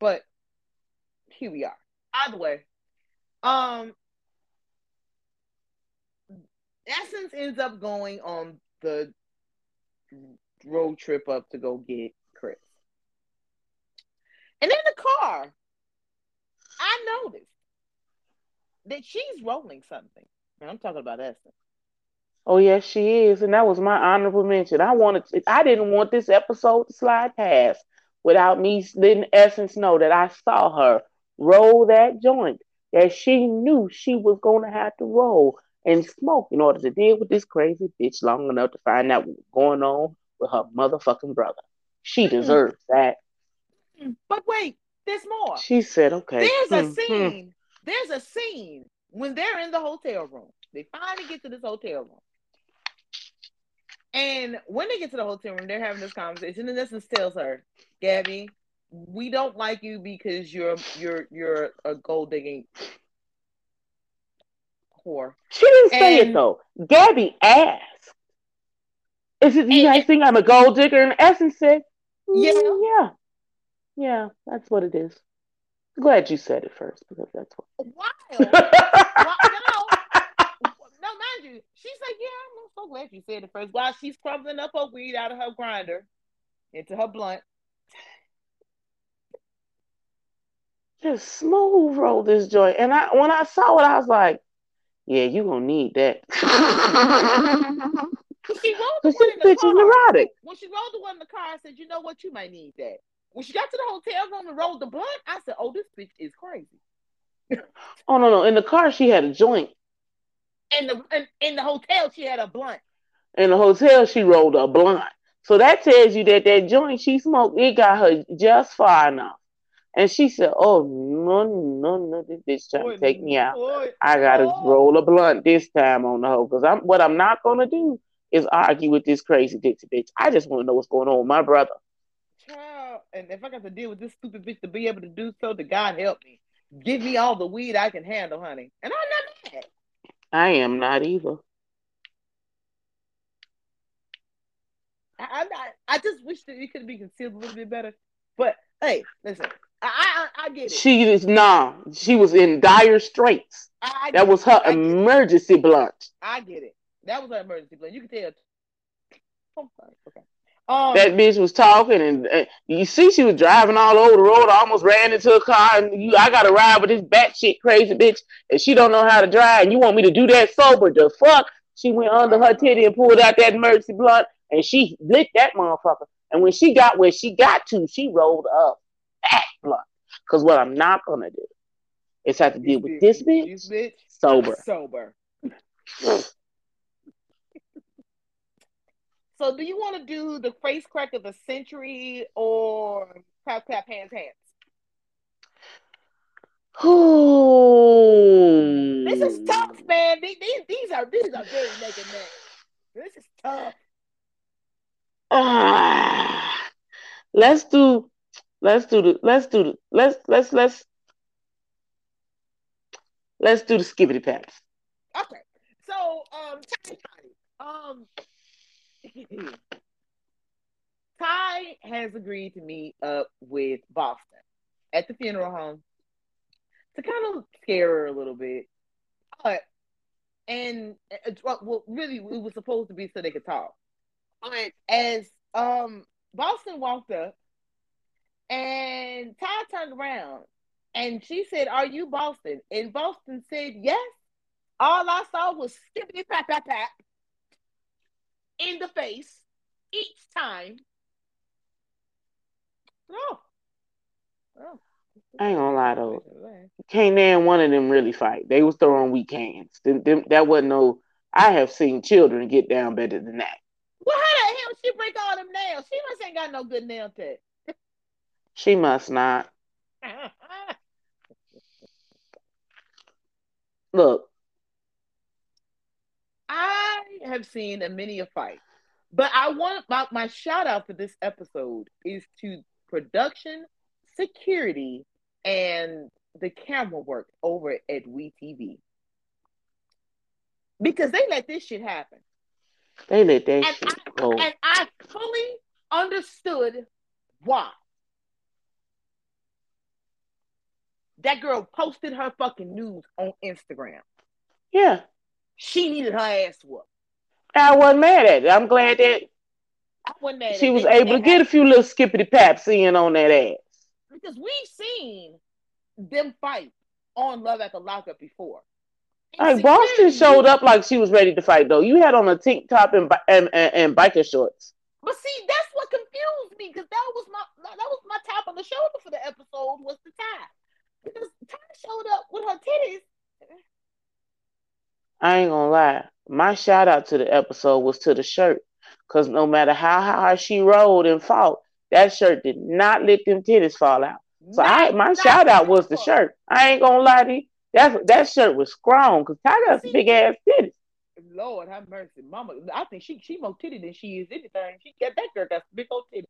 But here we are. Either way, um, Essence ends up going on the road trip up to go get Chris. And in the car, I noticed that she's rolling something. And I'm talking about Essence. Oh yes, she is, and that was my honorable mention. I wanted, to, I didn't want this episode to slide past without me letting Essence know that I saw her roll that joint that she knew she was going to have to roll and smoke in order to deal with this crazy bitch long enough to find out what's going on with her motherfucking brother. She deserves that. But wait, there's more. She said, "Okay." There's a hmm, hmm. scene. There's a scene when they're in the hotel room. They finally get to this hotel room. And when they get to the hotel room, they're having this conversation, and Essence tells her, Gabby, we don't like you because you're you're you're a gold digging She didn't say it though. Gabby asked, "Is it you And- guys think I'm a gold digger?" And Essence said, "Mm, Yeah. yeah, yeah, that's what it is." Glad you said it first because that's what. Wild. No, no, mind you, she's like, yeah, I'm so glad you said it first. While she's crumbling up her weed out of her grinder into her blunt. Just smooth roll this joint, and I when I saw it, I was like, "Yeah, you gonna need that." She rolled the one in the bitch is car. neurotic. When she rolled the one in the car, I said, you know what, you might need that. When she got to the hotel room and rolled the blunt, I said, oh, this bitch is crazy. Oh no, no! In the car, she had a joint. In the in, in the hotel, she had a blunt. In the hotel, she rolled a blunt. So that tells you that that joint she smoked, it got her just far enough. And she said, "Oh no, no, no! This bitch trying to take me out. Boy, I gotta oh. roll a blunt this time on the hoe. Cause I'm what I'm not gonna do is argue with this crazy Dixie bitch. I just want to know what's going on with my brother. Child, and if I got to deal with this stupid bitch to be able to do so, to God help me. Give me all the weed I can handle, honey. And I'm not mad. I am not either. I, I'm not. I just wish that it could be concealed a little bit better. But hey, listen, I I, I get it. She is nah. She was in dire straits. I, That was her it. emergency blunt. I get it. That was her emergency plan. You can tell. Oh, sorry. Okay. Um, That bitch was talking, and, and you see she was driving all over the road. I almost ran into a car, and you, I got to ride with this batshit crazy bitch, and she don't know how to drive. And you want me to do that sober? The fuck? She went under her titty and pulled out that emergency blunt, and she lit that motherfucker. And when she got where she got to, she rolled up blunt. Cause what I'm not gonna do is have to deal with this bitch This bitch sober. sober. So, do you want to do the face crack of the century or clap clap hands hands? Ooh. This is tough, man. These, these, these are these are very naked and neck. This is tough. Ah, let's do let's do the let's do the let's let's let's let's do the skibbity paps. Okay. So, um, Ty, um, Ty has agreed to meet up with Boston at the funeral home to kind of scare her a little bit, but and uh, well, really, it was supposed to be so they could talk. But as um Boston walked up, and Ty turned around, and she said, "Are you Boston?" And Boston said, "Yes." All I saw was skippity pap pap pap in the face each time. Oh, oh, I ain't gonna lie though. Can't name one of them really fight. They was throwing weak hands. Them, them, that wasn't no. I have seen children get down better than that. Well, how the hell she break all them nails? She must ain't got no good nail tech. She must not. Look, I have seen a many a fight, but I want my, my shout out for this episode is to production, security, and the camera work over at WeTV because they let this shit happen. they let that And shit I, go. and I fully understood why. That girl posted her fucking news on Instagram. Yeah, She needed her ass whooped. I wasn't mad at it. I'm glad that I wasn't mad she was it. able to get a few little skippity paps in on that ass. because we've seen them fight on Love After Lockup before. Like Boston showed up like she was ready to fight though. You had on a tank top and and, and, and biker shorts. But see, that's what confused me because that was my that was my tap on the shoulder for the episode was the tie. Because Ty showed up with her titties. I ain't gonna lie. My shout out to the episode was to the shirt. Cause no matter how hard she rolled and fought, that shirt did not let them titties fall out. So I my shout out was the shirt. I ain't gonna lie to you. That that shirt was strong because Ty got some big ass titties. Lord have mercy, Mama. I think she she more titty than she is anything. She got that girl got some big old titty.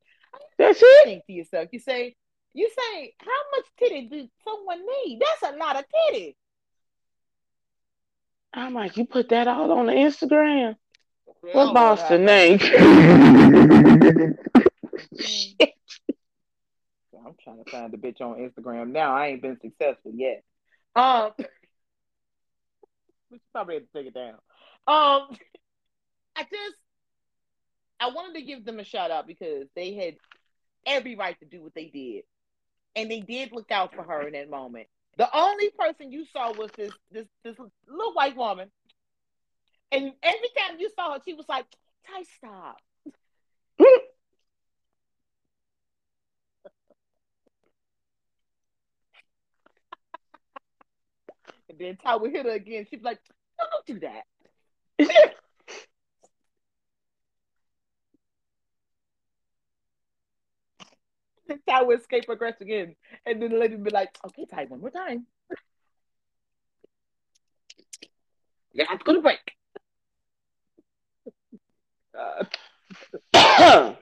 That's it. think to yourself, you say, you say, how much titty does someone need? That's a lot of titty. I'm like, you put that all on the Instagram. Lord What Boston have the mercy. name? I'm trying to find the bitch on Instagram now. I ain't been successful yet. Um, we should probably have to take it down. Um, I just I wanted to give them a shout out because they had every right to do what they did, and they did look out for her in that moment. The only person you saw was this this this little white woman, and every time you saw her, she was like, "Ty, stop." And then Ty would hit her again. She'd be like, don't do that. Ty would escape her aggress again. And then the lady would be like, okay, Ty, one more time. Yeah, have to go to break. Uh,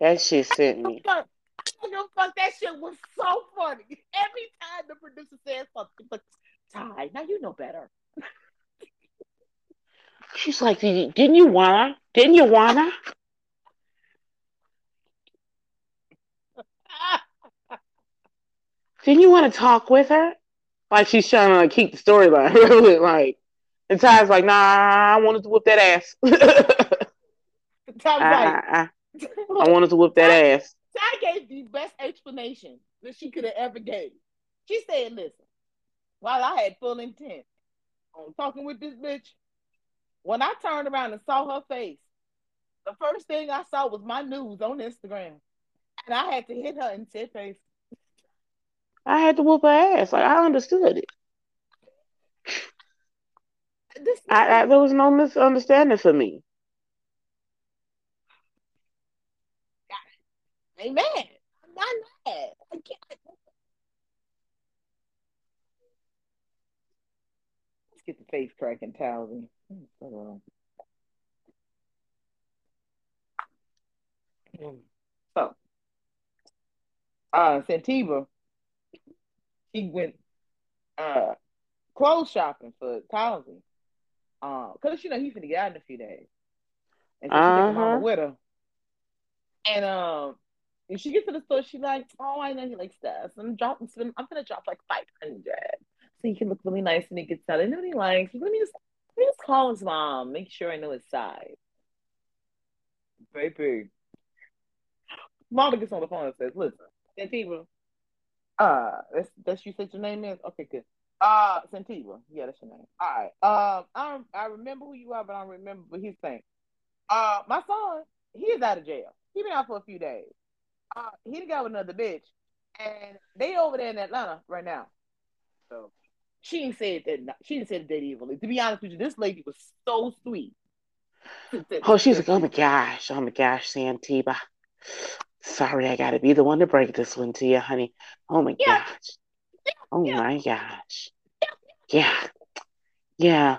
that shit sent me. fuck. I don't give fuck. That shit was so funny. Every time the producer says something, but Ty, now you know better. She's like, didn't you wanna? Didn't you wanna? Didn't you want to talk with her? Like she's trying to like, keep the storyline relevant. Like, and Ty's like, nah, I wanted to whip that ass. Ty's I, like, I, I, wanted to whip that ass. Ty gave the best explanation that she could have ever gave. She said, listen, while I had full intent on talking with this bitch, when I turned around and saw her face, the first thing I saw was my news on Instagram. And I had to hit her in say face. I had to whoop her ass. Like I understood it. This I, I there was no misunderstanding for me. Amen. I'm not mad. I can't. Let's get the face cracking, Talvin. So, uh, Santiva, he went uh clothes shopping for Townsend. Um, cause you know he's gonna get out in a few days, and so she took her mama Uh-huh. with her. And um, when she gets to the store, she like, oh, I know you like stuff. I'm dropping, I'm gonna drop like five hundred, so you can look really nice when it gets out. I know what he likes. Let me just, let me just call his mom, make sure I know his size. Baby, mama gets on the phone and says, listen, Santiva, uh, that's that's you said your name is okay, good. Uh, Santiva, yeah, that's your name. All right. Um, I I remember who you are, but I don't remember what he's saying. Uh, my son, he is out of jail. He been out for a few days. Uh, he got with another bitch, and they over there in Atlanta right now. So she ain't said that. She didn't say that evilly. To be honest with you, this lady was so sweet. Oh, she's like, oh my gosh, oh my gosh, Santiba. Sorry, I gotta be the one to break this one to you, honey. Oh my yeah. gosh. Oh yeah. my gosh. Yeah. Yeah.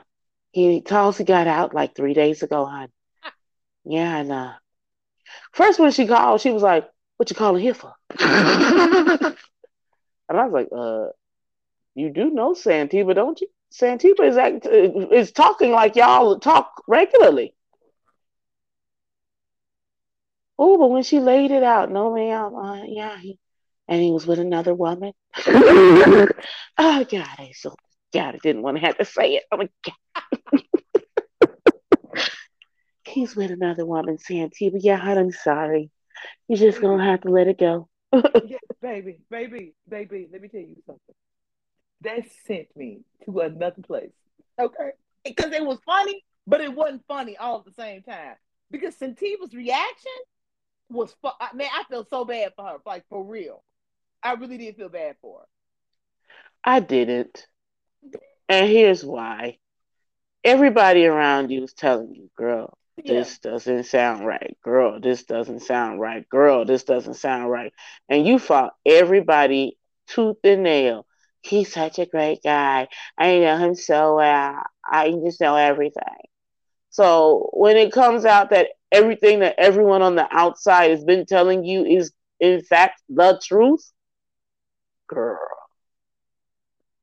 He Tulsi got out like three days ago, hon. Yeah, and uh first when she called, she was like, What you calling here for? and I was like, uh, you do know Santiba, don't you? Santiba is act, is talking like y'all talk regularly. Oh, but when she laid it out, no ma'am, uh, yeah, he, and he was with another woman. oh God, I so God, I didn't want to have to say it. Oh my God. He's with another woman, Santi. But yeah, I'm sorry. You're just gonna have to let it go. yeah, baby, baby, baby. Let me tell you something. That sent me to another place. Okay, because it was funny, but it wasn't funny all at the same time. Because Santiva's reaction was fu- I, man, I feel so bad for her, like for real. I really did feel bad for her. I didn't. And here's why. Everybody around you is telling you, girl, yeah. this doesn't sound right. Girl, this doesn't sound right. Girl, this doesn't sound right. And you fought everybody tooth and nail. He's such a great guy. I know him so well. I just know everything. So when it comes out that everything that everyone on the outside has been telling you is in fact the truth, girl.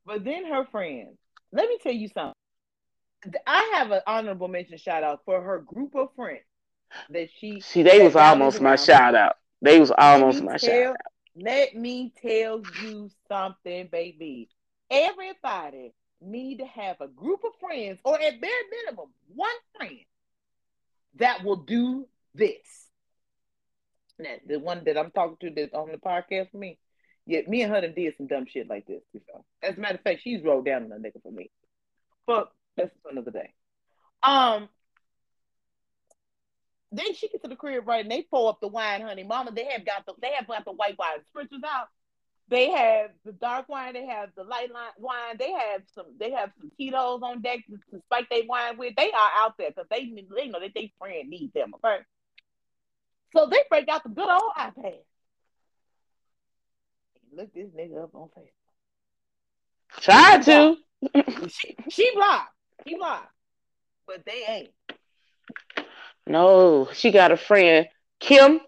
But then her friends, let me tell you something. I have an honorable mention shout out for her group of friends that she see. They was almost my shout out. They was almost my tell, shout out. Let me tell you something, baby. Everybody need to have a group of friends, or at bare minimum, one friend that will do this. Now, the one that I'm talking to that's on the podcast for me, yeah, me and her did some dumb shit like this before. As a matter of fact, she's rolled down on a nigga for me. But that's another day. Um, then she gets to the crib right, and they pull up the wine, honey. Mama, they have got the they have got the white wine spritzers out. They have the dark wine. They have the light wine. They have some. They have some Tito's on deck to, to spike their wine with. They are out there because they they know that they friend needs them. Okay, so they break out the good old iPad. Look this nigga up on Facebook. Try to. she she blocked. She blocked, but they ain't. No, she got a friend, Kim.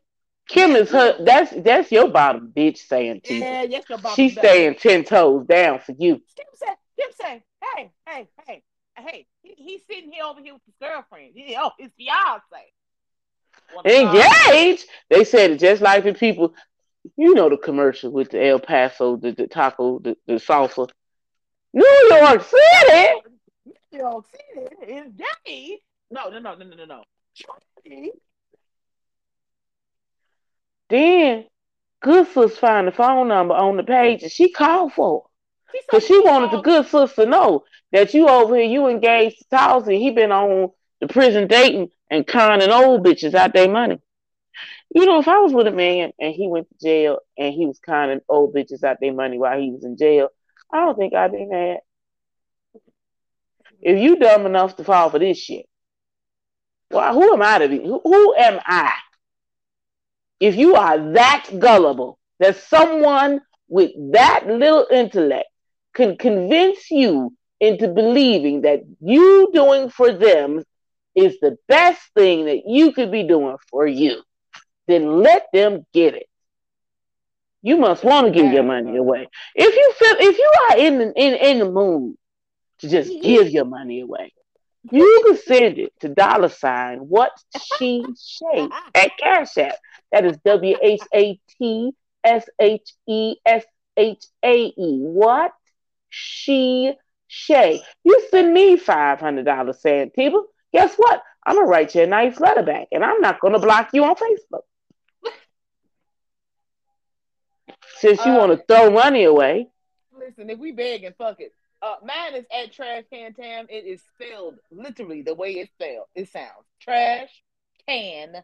Kim is her. That's that's your bottom bitch saying to Yeah, yes, your bottom. She's staying ten toes down for you. Kim said, Kim said, hey, hey, hey, hey. He, he's sitting here over here with his girlfriend. He, oh, his fiance. Engaged. They said it just like the people. You know the commercial with the El Paso, the, the taco, the, the salsa. New York City. New York City is gay. No, no, no, no, no, no, no. Then good sis found the phone number on the page and she called for it. Because she wanted the good sis to know that you over here, you engaged to Tulsi. He been on the prison dating and conning old bitches out their money. You know, if I was with a man and he went to jail and he was conning old bitches out their money while he was in jail, I don't think I'd be mad. If you dumb enough to fall for this shit, well, who am I to be? Who, who am I? If you are that gullible that someone with that little intellect can convince you into believing that you doing for them is the best thing that you could be doing for you, then let them get it. You must want to give your money away. If you feel if you are in the, in in the mood to just mm-hmm. give your money away, you can send it to dollar sign what she say at Cash App. That is W H A T S H E S H A E. What she say? You send me five hundred dollars, Santiba. Guess what? I'm gonna write you a nice letter back, and I'm not gonna block you on Facebook. Since you uh, want to throw money away. Listen, if we beg and fuck it, uh, mine is at Trash Can Tam. It is spelled literally the way it spelled. It sounds Trash Can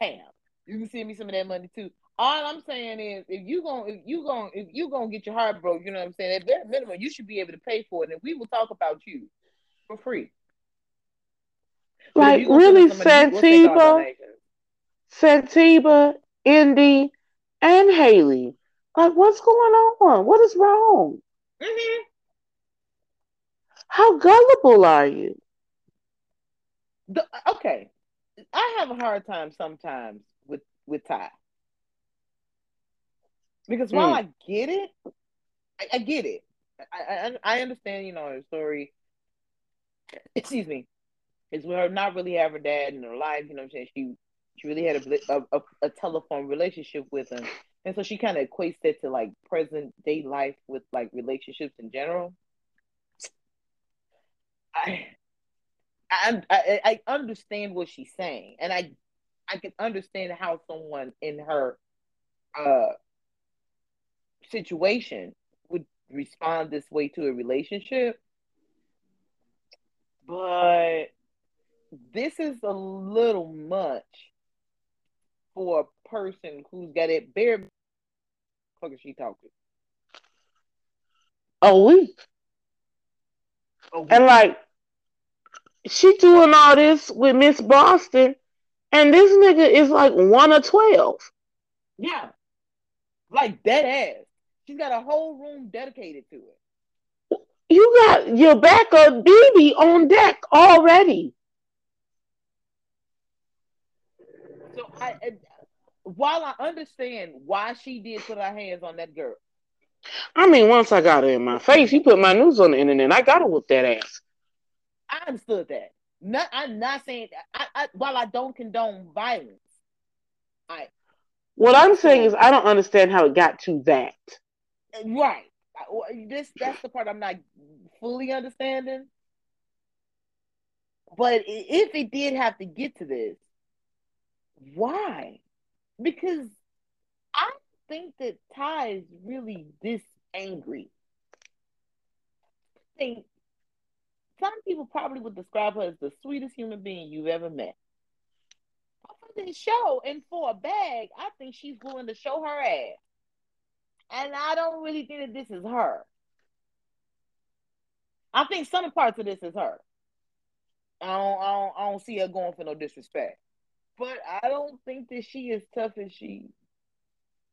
Tam. You can send me some of that money too. all I'm saying is, if you going if you going if you gonna get your heart broke, you know what I'm saying. At bare minimum, you should be able to pay for it, and we will talk about you for free. Like really, Santiba, Santiba, Indy, and Haley. Like, what's going on? What is wrong? Mm-hmm. How gullible are you? The, okay, I have a hard time sometimes with with Ty because while mm. I get it, I, I get it. I, I, I understand, you know, her story. Excuse me, is with her not really have her dad in her life. You know, what I'm saying she she really had a a, a telephone relationship with him, and so she kind of equates that to like present day life with like relationships in general. I, I I understand what she's saying, and I I can understand how someone in her uh situation would respond this way to a relationship. But this is a little much for a person who's got it bare fuck is she talking? A week. Week. And like she doing all this with Miss Boston, and this nigga is like one of twelve. Yeah. Like dead ass. She's got a whole room dedicated to it. You got your backup BB on deck already. So I, while I understand why she did put her hands on that girl. I mean, once I got her in my face, he put my news on the internet. I gotta whoop that ass. I understood that. Not, I'm not saying I, I, while I don't condone violence, I. What I'm saying is, I don't understand how it got to that. Right. This that's the part I'm not fully understanding. But if it did have to get to this, why? Because think that Ty is really this angry. I think some people probably would describe her as the sweetest human being you've ever met. For this show and for a bag, I think she's willing to show her ass. And I don't really think that this is her. I think some parts of this is her. I don't, I don't, I don't see her going for no disrespect. But I don't think that she is tough as she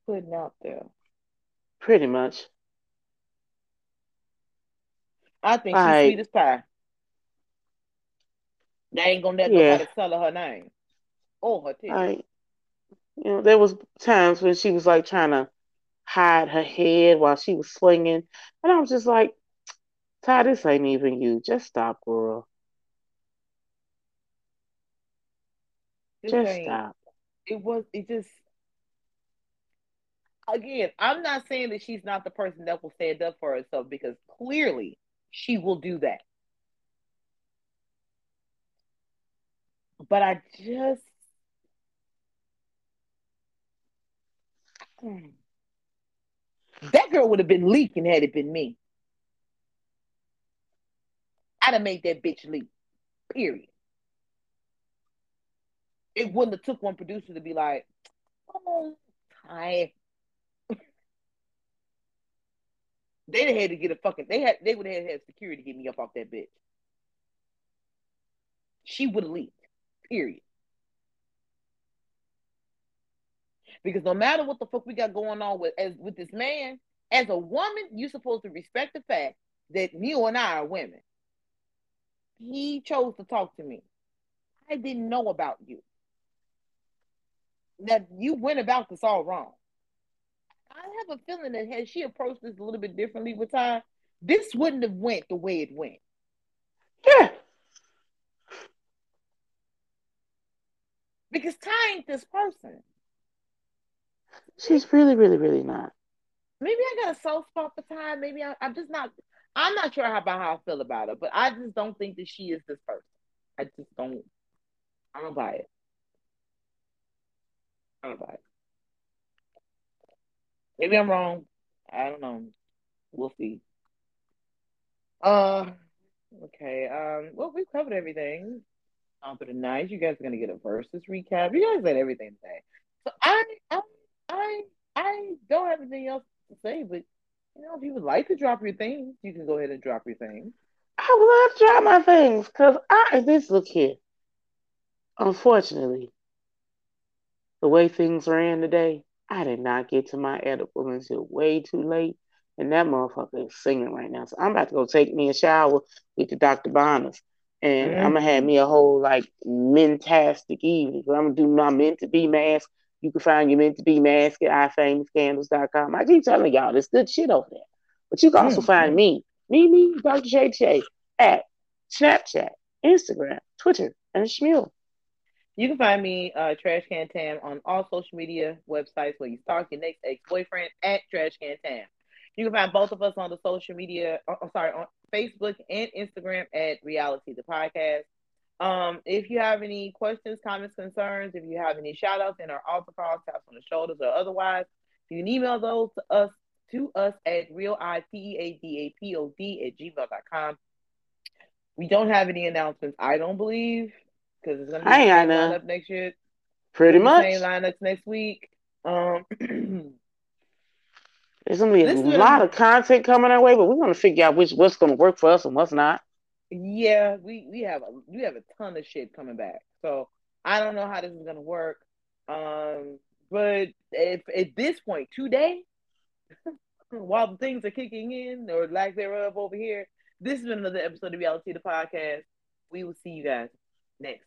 putting out there. Pretty much. I think she's I, sweet as pie. They ain't gonna let yeah. nobody tell her her name or her titty. I, you know, there was times when she was like trying to hide her head while she was swinging. And I was just like, Ty, this ain't even you. Just stop, girl. This just stop. It was, it just, again, I'm not saying that she's not the person that will stand up for herself because clearly she will do that. But I just, hmm. That girl would have been leaking had it been me. I'd have made that bitch leak. Period. It wouldn't have took one producer to be like, oh, hi. Have had to get a fucking they had they would have had security get me up off that bitch. She would have leaked. Period. Because no matter what the fuck we got going on with as with this man, as a woman, you're supposed to respect the fact that you and I are women. He chose to talk to me. I didn't know about you. That you went about this all wrong. I have a feeling that had she approached this a little bit differently with time, this wouldn't have went the way it went. Yeah. Because Ty ain't this person. She's really, really, really not. Maybe I got a soft spot for Ty. Maybe I, am just not. I'm not sure how, about how I feel about her, but I just don't think that she is this person. I just don't. I don't buy it. I don't buy it. Maybe I'm wrong. I don't know. We'll see. Uh, okay. Um, well, we've covered everything. Um, for the night, you guys are gonna get a Verzuz recap. You guys did everything today. So I, I I I don't have anything else to say, but you know, if you would like to drop your things, you can go ahead and drop your things. I love to drop my things because I this look here. Unfortunately, the way things ran today, I did not get to my edible until way too late. And that motherfucker is singing right now. So I'm about to go take me a shower with the Dr. Bronner's. And mm-hmm. I'm gonna have me a whole like mentastic evening. But I'm gonna do my meant to be mask. You can find your meant to be mask at ifamouscandles.com. I keep telling y'all, there's good shit over there. But you can also mm-hmm. find me, me, me, Dr. Shade Shay, at Snapchat, Instagram, Twitter, and Shmuel. You can find me, uh, Trash Can Tam, on all social media websites where you stalk your next ex boyfriend at Trash Can Tam. You can find both of us on the social media, uh, I'm sorry, on Facebook and Instagram at Reality the Podcast. Um, if you have any questions, comments, concerns, if you have any shout outs in our altar calls, taps on the shoulders, or otherwise, you can email those to us to us at real I P E A D A P O D at gmail.com. We don't have any announcements, I don't believe, because it's gonna be the same lineup next year. Pretty much same lineups next week. Um There's gonna be a lot of content coming our way, but we're gonna figure out which what's gonna work for us and what's not. Yeah, we we have a we have a ton of shit coming back. So I don't know how this is gonna work. Um, but if at this point today, while the things are kicking in or lack thereof over here, this has been another episode of Reality the Podcast. We will see you guys next.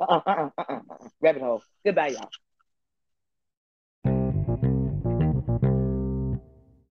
uh-uh, uh-uh, uh-uh. Rabbit hole. Goodbye, y'all.